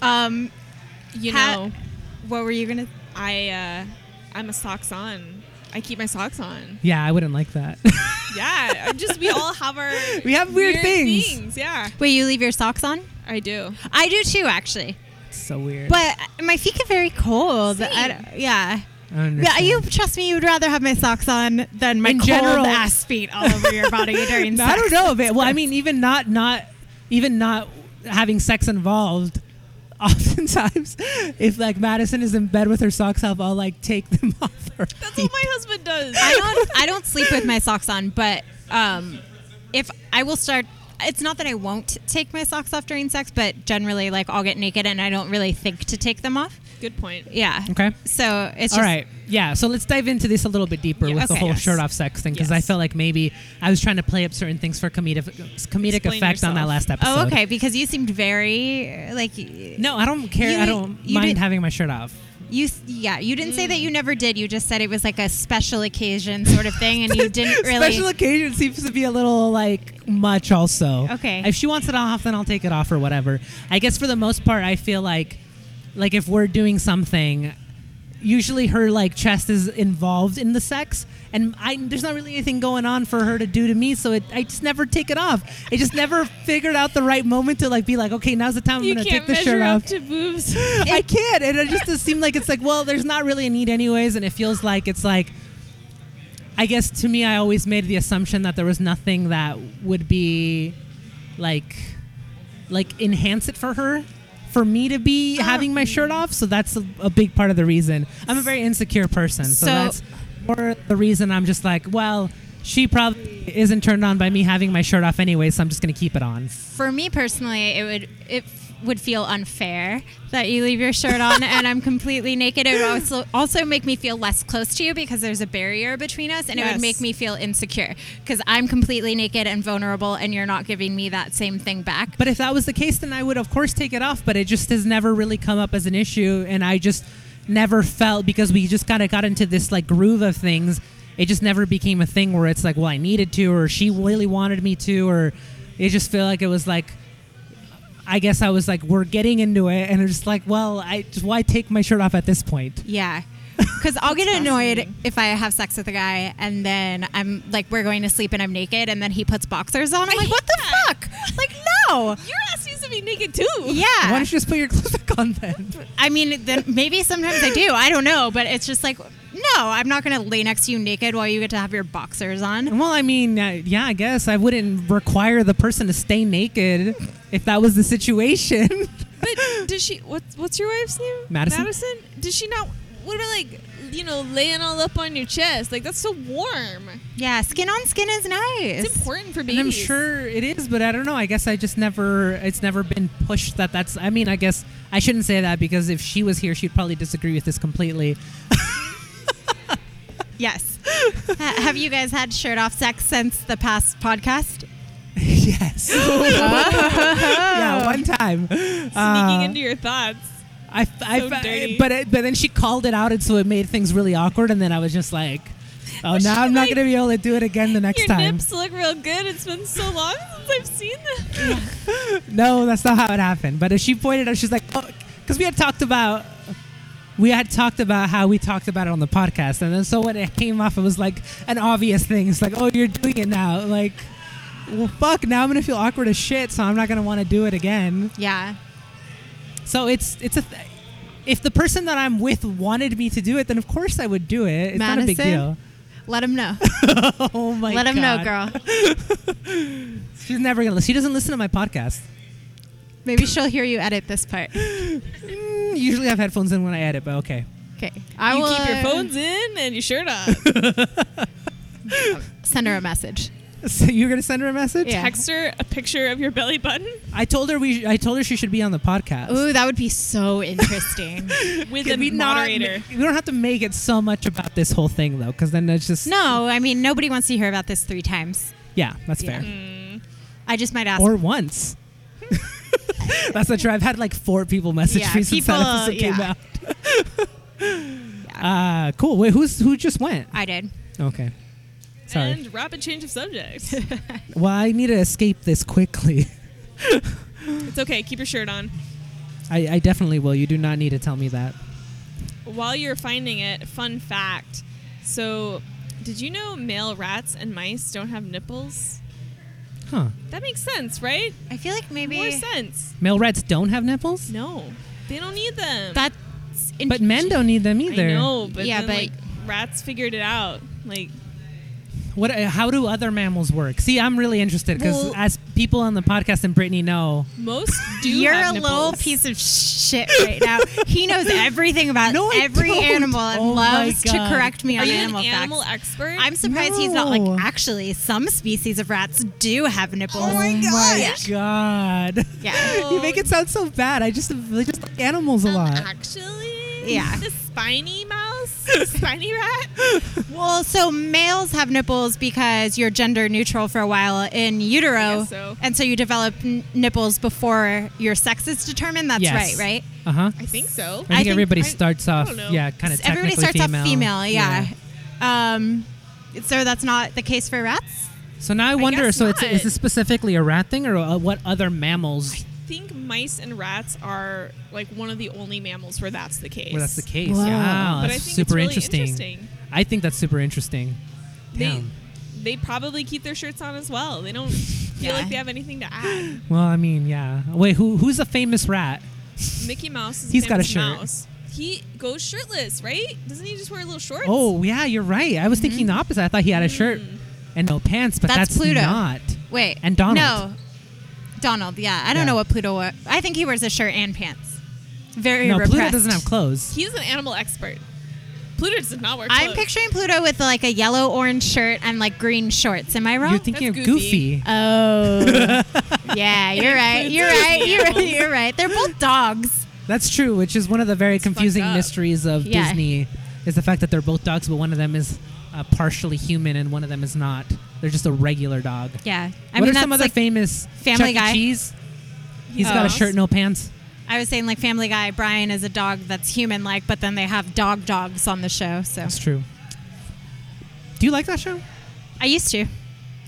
Um, You Ha- know, what were you gonna? I uh, I'm a socks on. I keep my socks on. Yeah, I wouldn't like that. Yeah, I'm just we all have our We have weird things. Yeah, Wait, you leave your socks on? I do. I do too, actually. so weird. But my feet get very cold. Same. I yeah. I Yeah, you trust me. You'd rather have my socks on than my In cold general- ass feet all over your body during sex. I don't know. But, well, I mean, even not not even not having sex involved. Oftentimes, if like Madison is in bed with her socks off, I'll like take them off her. That's feet. what my husband does. I don't. I don't sleep with my socks on, but um, if I will start. It's not that I won't take my socks off during sex, but generally, like I'll get naked and I don't really think to take them off. Good point. Yeah. Okay. So it's just All right. Yeah. So let's dive into this a little bit deeper Yes. with the whole Yes. shirt off sex thing because I felt like maybe I was trying to play up certain things for comedic comedic Explain effect on that last oh, episode. Oh, okay. Because you seemed very like. No, I don't care. You- I don't mind didn't- having my shirt off. You yeah. You didn't say that mm. you never did. You just said it was like a special occasion sort of thing, and you didn't really. Special occasion seems to be a little like much. Also, Okay. If she wants it off, then I'll take it off or whatever. I guess for the most part, I feel like, like if we're doing something, usually her like chest is involved in the sex, and I there's not really anything going on for her to do to me, so it, I just never take it off. I just never figured out the right moment to like be like, okay, now's the time I'm gonna take the shirt up off. to boobs. I can't, and it just does seem like it's like, well, there's not really a need anyways, and it feels like it's like. I guess to me, I always made the assumption that there was nothing that would be like, like enhance it for her, for me to be ah. having my shirt off. So that's a, a big part of the reason. I'm a very insecure person, so, So- that's more the reason I'm just like, well, she probably isn't turned on by me having my shirt off anyway, so I'm just gonna keep it on. For me personally, it would it would feel unfair that you leave your shirt on and I'm completely naked. It would also also make me feel less close to you because there's a barrier between us, and it would make me feel insecure because I'm completely naked and vulnerable, and you're not giving me that same thing back. But if that was the case, then I would of course take it off. But it just has never really come up as an issue, and I just never felt because we just kind of got into this like groove of things. It just never became a thing where it's like, well, I needed to, or she really wanted me to, or it just felt like it was like. I guess I was like, we're getting into it, and it's just like, well, I just why take my shirt off at this point? Yeah. Because I'll get annoyed if I have sex with a guy and then I'm like, we're going to sleep and I'm naked and then he puts boxers on. I'm like, what the fuck? Like, no. Your ass needs to be naked too. Yeah. Why don't you just put your clothes back on then? I mean, then maybe sometimes I do. I don't know, but it's just like, no, I'm not going to lay next to you naked while you get to have your boxers on. Well, I mean, uh, yeah, I guess I wouldn't require the person to stay naked if that was the situation. But does she? What's what's your wife's name? Madison? Madison. Does she not? What about like you know laying all up on your chest? Like that's so warm. Yeah, skin on skin is nice. It's important for And babies. I'm sure it is, but I don't know. I guess I just never. It's never been pushed that that's. I mean, I guess I shouldn't say that because if she was here, she'd probably disagree with this completely. Yes. Ha- have you guys had shirt off sex since the past podcast? yes. yeah, one time. Sneaking Uh, into your thoughts. I, I, So dirty. but it, but then she called it out, and so it made things really awkward. And then I was just like, oh, Was now I'm not gonna be able to do it again the next time. Your time. nips look real good. It's been so long since I've seen them. No, that's not how it happened. But as she pointed out, she's like, oh, because we had talked about, we had talked about how we talked about it on the podcast, and then so when it came off, it was like an obvious thing. It's like, oh, you're doing it now. Like, well, fuck. Now I'm gonna feel awkward as shit, so I'm not gonna want to do it again. Yeah. So it's it's a. Th- if the person that I'm with wanted me to do it, then of course I would do it. It's not a big deal. Let him know. oh my Let him know, girl. She's never gonna. Listen. She doesn't listen to my podcast. Maybe she'll hear you edit this part. Mm, Usually I have headphones in when I edit, but okay. Okay. I you will keep your uh, phones in and your shirt off. send her a message. So you're gonna send her a message? Yeah. Text her a picture of your belly button I told her we. I told her she should be on the podcast. Ooh, that would be so interesting. with Could a we moderator. ma- we don't have to make it so much about this whole thing though, because then it's just no, I mean nobody wants to hear about this three times. Yeah, that's Yeah. fair. Mm. I just might ask. Or once. that's not true. I've had like four people message Yeah, me since people, that episode came yeah. out. Uh, cool. Wait, who's who just went? I did. Okay. Sorry. And rapid change of subject. well, I need to escape this quickly. it's okay. Keep your shirt on. I, I definitely will. You do not need to tell me that. While you're finding it, fun fact. So, did you know male rats and mice don't have nipples? Huh. That makes sense, right? I feel like maybe More sense. Male rats don't have nipples? No, they don't need them. that's. in- But men don't need them either. I know, but Yeah, then, but- like, rats figured it out. Like, What? uh, How do other mammals work? See, I'm really interested because Well- as people on the podcast and Brittany know, most do You're have a little piece of shit right now. he knows everything about No, every don't. animal and Oh my loves to correct me Are on you animal an animal facts. expert? I'm surprised he's not like actually some species of rats do have nipples. oh my god, Yeah. you make it sound so bad. I just, I just like animals a Um, lot. actually, Yeah. the spiny mouse, the spiny rat. Well, so males have nipples because you're gender neutral for a while in utero, guess so. and so you develop n- nipples before your sex is determined. That's Yes. right, right? Uh huh. I think so. I think, I think- everybody I- starts I off, don't know. yeah, kind of Everybody starts female. off female, yeah. Um, so that's not the case for rats. So now I wonder. guess so it's, not. is this specifically a rat thing, or uh, what other mammals I think mice and rats are like one of the only mammals where that's the case. where that's the case? Wow. Wow, But I that's think super it's really interesting. interesting. I think that's super interesting. They Damn. they probably keep their shirts on as well. They don't feel Yeah. like they have anything to add. Well, I mean, yeah. Wait, who who's a famous rat? Mickey Mouse is a He's got a famous shirt. mouse. He goes shirtless, right? Doesn't he just wear little shorts? Oh yeah, you're right. I was thinking the opposite. I thought he had a shirt and no pants, but Mm. That's that's, Pluto. not. Wait. And Donald. No. Donald, yeah. I don't Yeah. know what Pluto wa- I think he wears a shirt and pants. Very No, repressed. Pluto doesn't have clothes. he's an animal expert. Pluto does not wear clothes. I'm picturing Pluto with like a yellow orange shirt and like green shorts. Am I wrong? You're thinking of That's Goofy. Goofy. oh. yeah, you're right. You're right. You're right. You're right. They're both dogs. That's true, which is one of the very confusing up. mysteries of Yeah. Disney is the fact that they're both dogs, but one of them is uh, partially human and one of them is not. They're just a regular dog. Yeah. I what mean, are some that's other like, famous Family Chuck. Guy. Cheese? He's got Oh. a shirt, no pants. I was saying like Family Guy. Brian is a dog that's human like, but then they have dog dogs on the show. So That's true. Do you like that show? I used to.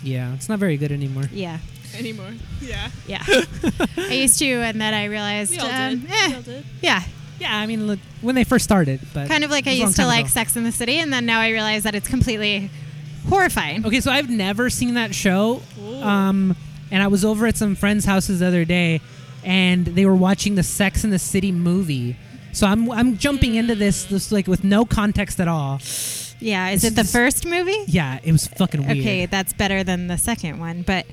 Yeah, it's not very good anymore. Yeah. anymore. Yeah. Yeah. I used to, and then I realized, We all um, did. eh, We all did. yeah, Yeah, I mean, look, when they first started, but kind of like I was a long used to like ago. Sex in the City, and then now I realize that it's completely horrifying. Okay, so I've never seen that show. Um, and I was over at some friends' houses the other day, and they were watching the Sex in the City movie. So I'm I'm jumping into this this like with no context at all. Yeah, is it the first movie? Yeah, it was fucking weird. Okay, that's better than the second one, but.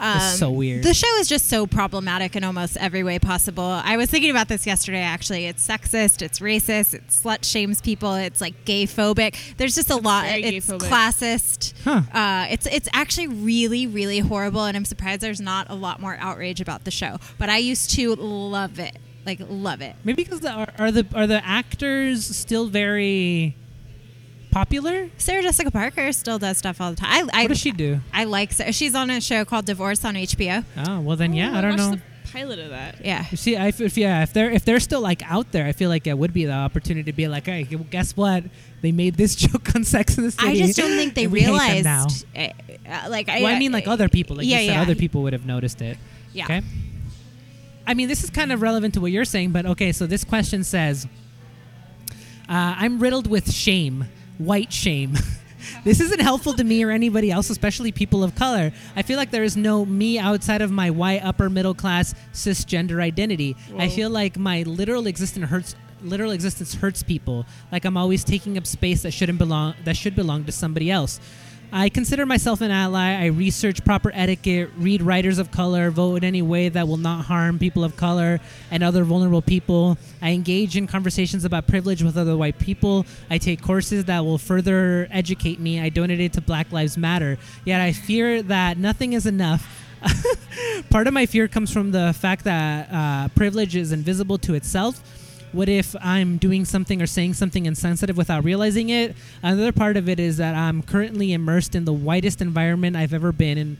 Um, It's so weird. The show is just so problematic in almost every way possible. I was thinking about this yesterday. Actually, it's sexist, it's racist, it slut shames people, it's like gay phobic. There's just a lot. very It's gay-phobic. classist. Huh. Uh, it's it's actually really really horrible, and I'm surprised there's not a lot more outrage about the show. But I used to love it, like love it. Maybe because the, are, are the are the actors still very popular? Sarah Jessica Parker still does stuff all the time. I, I, What does she do? I like. Sarah. She's on a show called Divorce on HBO. Oh well, then yeah, Oh, I don't know. The pilot of that. Yeah. You see, I, if yeah, if they're if they're still like out there, I feel like it would be the opportunity to be like, hey, guess what? They made this joke on Sex in the City. I just don't think they and we hate them realized. now. eh, uh, like I, Well, I mean, like other people, like yeah, you said, yeah. other people would have noticed it. Yeah. Okay. I mean, this is kind of relevant to what you're saying, but okay. So this question says, uh, "I'm riddled with shame, white shame." this isn't helpful to me or anybody else, especially people of color. I feel like there is no me outside of my white upper middle class cisgender identity. I feel like my literal existence hurts. Literal existence hurts people. Like I'm always taking up space that shouldn't belong. That should belong to somebody else. I consider myself an ally. I research proper etiquette, read writers of color, vote in any way that will not harm people of color and other vulnerable people. I engage in conversations about privilege with other white people. I take courses that will further educate me. I donate to Black Lives Matter. Yet I fear that nothing is enough. Part of my fear comes from the fact that uh, privilege is invisible to itself. What if I'm doing something or saying something insensitive without realizing it? Another part of it is that I'm currently immersed in the whitest environment I've ever been in.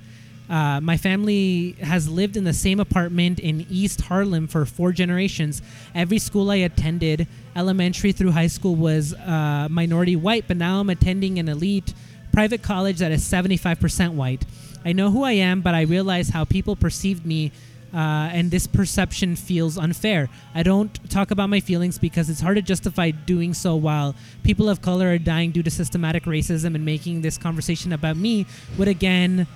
Uh, my family has lived in the same apartment in East Harlem for four generations. Every school I attended, elementary through high school, was uh, minority white, but now I'm attending an elite private college that is 75% white. I know who I am, but I realize how people perceived me, uh, and this perception feels unfair. I don't talk about my feelings because it's hard to justify doing so while people of color are dying due to systematic racism, and making this conversation about me would again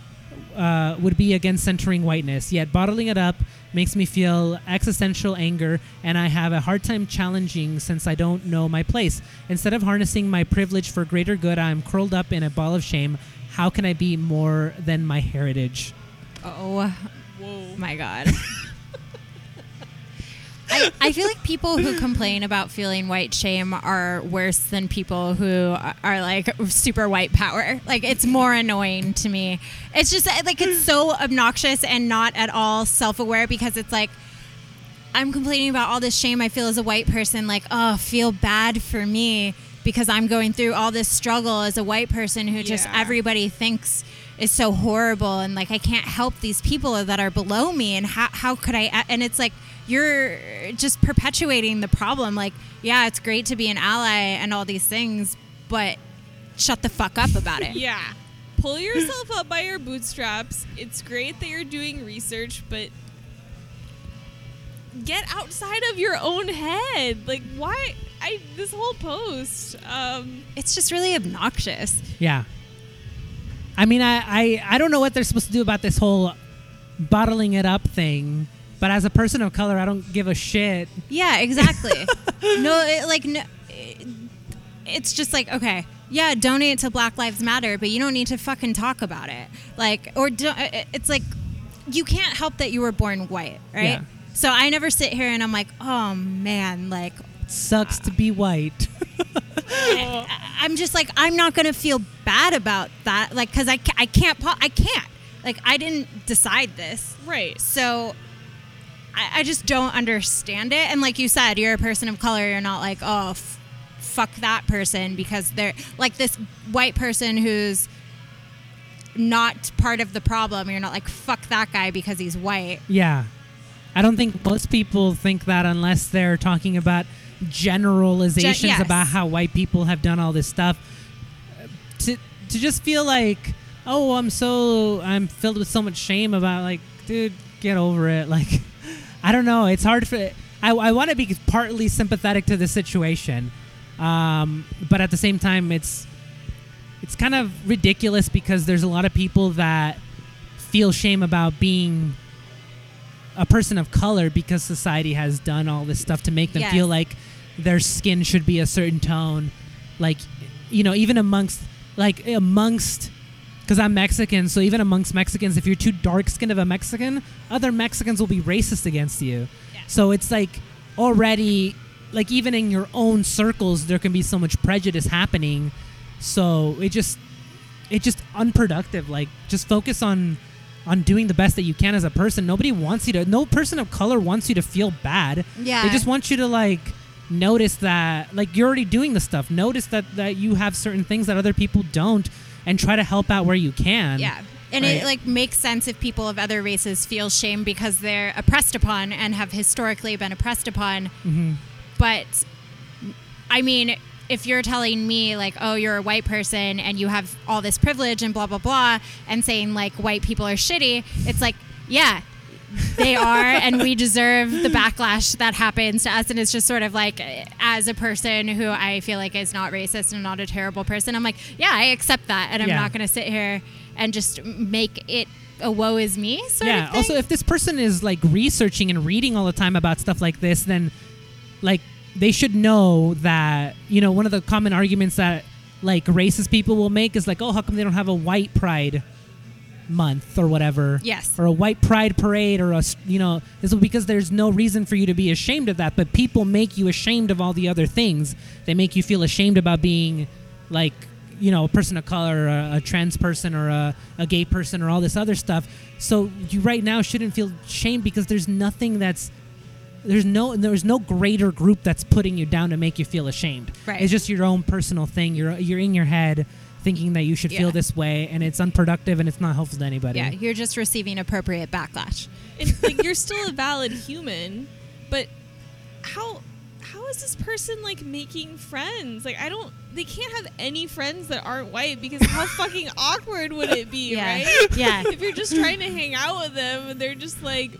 uh, would be against centering whiteness. Yet bottling it up makes me feel existential anger, and I have a hard time challenging since I don't know my place. Instead of harnessing my privilege for greater good, I'm curled up in a ball of shame. How can I be more than my heritage? Oh Whoa. my god. I, I feel like people who complain about feeling white shame are worse than people who are like super white power. Like it's more annoying to me. It's just like it's so obnoxious and not at all self-aware because it's like I'm complaining about all this shame I feel as a white person like oh feel bad for me because I'm going through all this struggle as a white person who just Yeah. everybody thinks is so horrible and like I can't help these people that are below me and how how could I and it's like you're just perpetuating the problem like yeah it's great to be an ally and all these things but shut the fuck up about it Yeah. Pull yourself up by your bootstraps. It's great that you're doing research, but get outside of your own head. Like why I this whole post um it's just really obnoxious Yeah. I mean, I, I, I don't know what they're supposed to do about this whole bottling it up thing. But as a person of color, I don't give a shit. Yeah, exactly. no, it, like no, it- it's just like okay, yeah, donate to Black Lives Matter, but you don't need to fucking talk about it. Like, or do, it- it's like you can't help that you were born white, right? Yeah. So I never sit here and I'm like, oh man, like sucks to be white. I'm just like I'm not gonna feel bad about that, like because I ca- I can't po- I can't like I didn't decide this. Right. So I, I just don't understand it. And like you said, you're a person of color. You're not like, oh, f- fuck that person because they're like this white person who's not part of the problem. You're not like, fuck that guy because he's white. yeah. I don't think most people think that unless they're talking about generalizations Gen- yes. about how white people have done all this stuff. To to just feel like, oh, I'm so I'm filled with so much shame about like, dude, get over it. Like, I don't know. It's hard for. I, I want to be partly sympathetic to the situation, um, but at the same time, it's it's kind of ridiculous because there's a lot of people that feel shame about being a person of color because society has done all this stuff to make them Yes. feel like their skin should be a certain tone. Like you know even amongst like amongst because i'm mexican so even amongst mexicans if you're too dark skinned of a mexican other mexicans will be racist against you. So it's like already like even in your own circles there can be so much prejudice happening. So it just it just unproductive like just focus on on doing the best that you can as a person. Nobody wants you to no person of color wants you to feel bad. Yeah. they just want you to like notice that like you're already doing the stuff notice that that you have certain things that other people don't and try to help out where you can Yeah. And Right. it like makes sense if people of other races feel shame because they're oppressed upon and have historically been oppressed upon. Mhm. But I mean, if you're telling me like, oh, you're a white person and you have all this privilege and blah blah blah, and saying like white people are shitty, it's like, yeah, they are, and we deserve the backlash that happens to us. And it's just sort of like, as a person who I feel like is not racist and not a terrible person, I'm like, yeah, I accept that, and I'm Yeah. not going to sit here and just make it a woe is me sort yeah of thing. also if this person is like researching and reading all the time about stuff like this then like they should know that you know one of the common arguments that like racist people will make is like oh how come they don't have a white pride month or whatever. Yes. or a white pride parade or a you know this is because there's no reason for you to be ashamed of that but people make you ashamed of all the other things. They make you feel ashamed about being like you know a person of color or a, a trans person or a, a gay person or all this other stuff. So you right now shouldn't feel shame because there's nothing that's there's no there's no greater group that's putting you down to make you feel ashamed. Right. it's just your own personal thing. You're you're in your head thinking that you should Yeah. feel this way and it's unproductive and it's not helpful to anybody yeah, you're just receiving appropriate backlash. and like you're still a valid human, but how how is this person like making friends? Like I don't they can't have any friends that aren't white because how fucking awkward would it be, Yeah. right? Yeah. If you're just trying to hang out with them and they're just like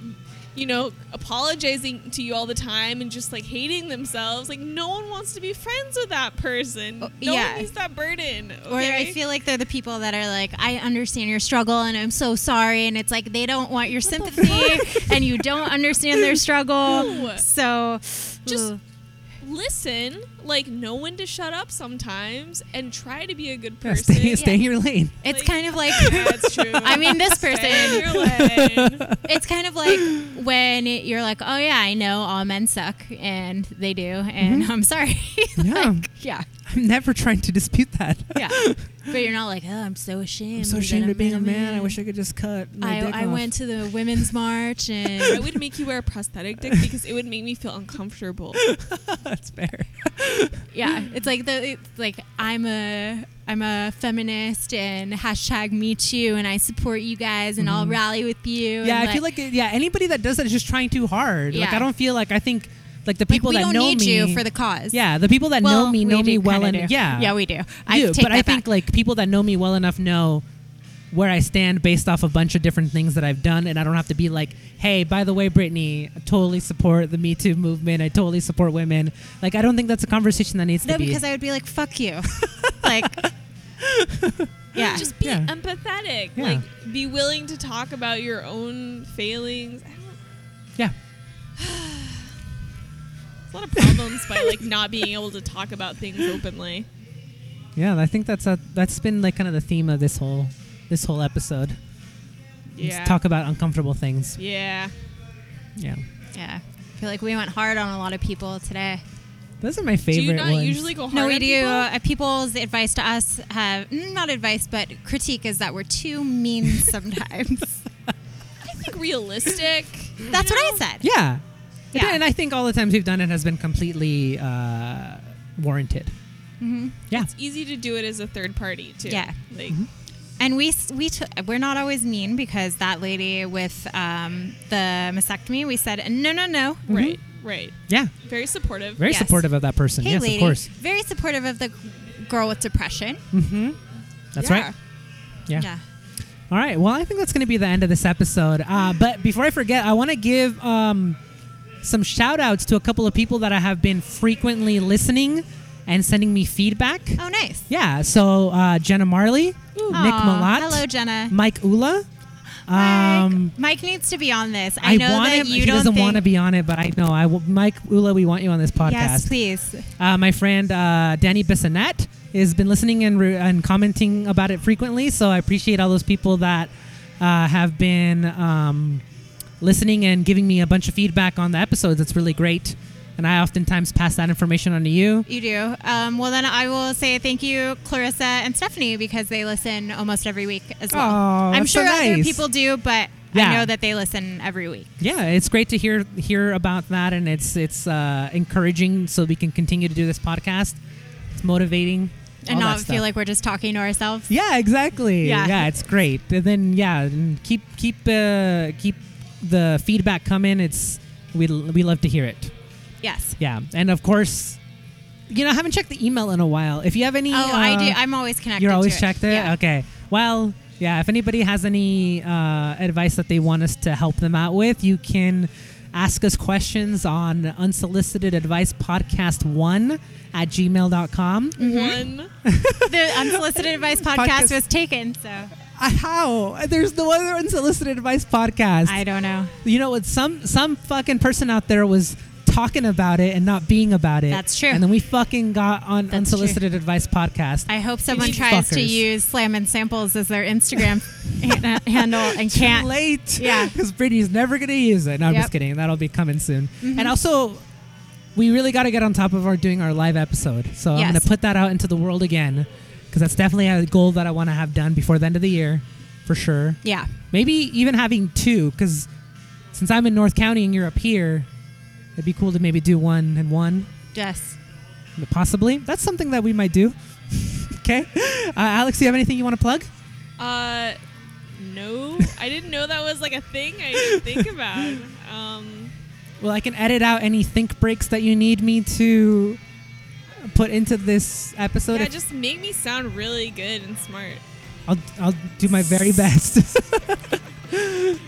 you know, apologizing to you all the time and just like hating themselves. Like no one wants to be friends with that person. Oh, no Oh, yeah. one needs that burden. Or I feel like they're the people that are like, I understand your struggle and I'm so sorry. And it's like they don't want your sympathy and you don't understand their struggle. No. So Just- ugh. listen, like know when to shut up sometimes and try to be a good Yeah, person. stay, stay in your lane it's like- kind of like Yeah, that's true. I mean, this Stay in person. your lane. it's kind of like when it, you're like, oh yeah, I know all men suck, and they do, and mm-hmm. I'm sorry. Yeah. Yeah, i'm never trying to dispute that yeah. But you're not like, oh, I'm so ashamed. i'm so ashamed of being a man i wish i could just cut my dick I, I went to the women's march and I would make you wear a prosthetic dick because it would make me feel uncomfortable. that's fair yeah, it's like the it's like I'm a I'm a feminist and hashtag me too, and I support you guys, and I'll rally with you. Mm-hmm. yeah i feel like yeah anybody that does that is just trying too hard like Yeah. i don't feel like i think like the like, people we that don't know need me you for the cause. yeah the people that well, know me know do me well kinda and yeah yeah, we do. I do, take but I think back. like people that know me well enough know where I stand based off a bunch of different things that I've done, and I don't have to be like, "Hey, by the way, Brittany, I totally support the Me Too movement. I totally support women." Like, I don't think that's a conversation that needs no, to be. No, because I would be like, fuck you, like. Yeah, Just be Yeah. empathetic. Yeah. Like be willing to talk about your own failings. I don't Yeah. a lot of problems by like not being able to talk about things openly. Yeah, I think that's a, that's been like kind of the theme of this whole this whole episode. Is Yeah. talk about uncomfortable things. Yeah. Yeah. Yeah. I feel like we went hard on a lot of people today. Those are my Do favorite you not ones. usually go hard No, we on do. people? Uh, people's advice to us have mm, not advice, but critique is that we're too mean sometimes. I think realistic. That's you what I said. yeah. Yeah. And I think all the times we've done it has been completely uh, warranted. hmm Yeah. It's easy to do it as a third party too. Yeah. Like And we we t- we're not always mean because that lady with um, the mastectomy, we said no, no, no. right, right. Yeah. Very supportive. Very Yes. supportive of that person. Hey, yes, lady, of course. very supportive of the girl with depression. Mm-hmm. That's Yeah. right. Yeah. Yeah. All right. Well, I think that's going to be the end of this episode. Uh, but before I forget, I want to give um, some shout outs to a couple of people that I have been frequently listening and sending me feedback. Oh, nice. Yeah. So uh, Jenna Marley, Nick Aw, Malat, Hello, Jenna. Mike Ula. Um, Mike, Mike needs to be on this. I, I, know want that him. you he don't doesn't want to be on it, but I know. I will, Mike Ula, we want you on this podcast. Yes, please. Uh, my friend uh, Danny Bissonette has been listening and, re- and commenting about it frequently. So I appreciate all those people that uh, have been um, listening and giving me a bunch of feedback on the episodes. It's really great. And I oftentimes pass that information on to you. You do. Um, well, then I will say thank you, Clarissa and Stephanie, because they listen almost every week as well. Aw, I'm that's so sure other people do, but Yeah. I know that they listen every week. Yeah, it's great to hear hear about that, and it's it's uh, encouraging so we can continue to do this podcast. It's motivating. And not feel like we're just talking to ourselves. Yeah, exactly. Yeah. Yeah, it's great. And then yeah, and keep keep uh, keep the feedback come in, It's we we love to hear it. Yes. Yeah, and of course, you know, I haven't checked the email in a while. If you have any, Oh, I uh, do. I'm always connected. You're always to checked it. Yeah. Okay. Well, yeah. If anybody has any uh, advice that they want us to help them out with, you can ask us questions on unsolicited advice podcast one at gmail.com. Mm-hmm. One. The unsolicited advice podcast, Podcast. was taken, so Uh, how? There's no other unsolicited advice podcast. I don't know. you know what? Some some fucking person out there was talking about it and not being about it. That's true. And then we fucking got on That's unsolicited advice podcast. I hope someone These tries to use Slam and Samples as their Instagram handle and Too can't. late. Yeah. because Brittany's never gonna use it. No, I'm Yep. just kidding. That'll be coming soon. Mhm. And also, we really got to get on top of our doing our live episode. So I'm gonna put that out into the world again because that's definitely a goal that I want to have done before the end of the year, for sure. Yeah. Maybe even having two, because since I'm in North County and you're up here, it'd be cool to maybe do one and one, Yes. possibly. That's something that we might do. okay, uh, Alex, do you have anything you want to plug? Uh, no. I didn't know that was like a thing. I didn't think about. Um, Well, I can edit out any think breaks that you need me to put into this episode. yeah, If- just make me sound really good and smart. I'll, I'll do my very best.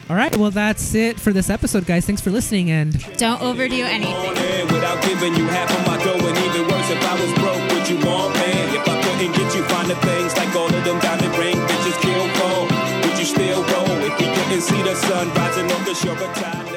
All right, well, that's it for this episode, guys. Thanks for listening, and Don't overdo anything. without giving you half of my dough. And even worse, if I was broke, would you want man? If I couldn't get you finer things like all of them diamond ring bitches kill cold, would you still roll? If we couldn't see the sun rising on the shore of Thailand?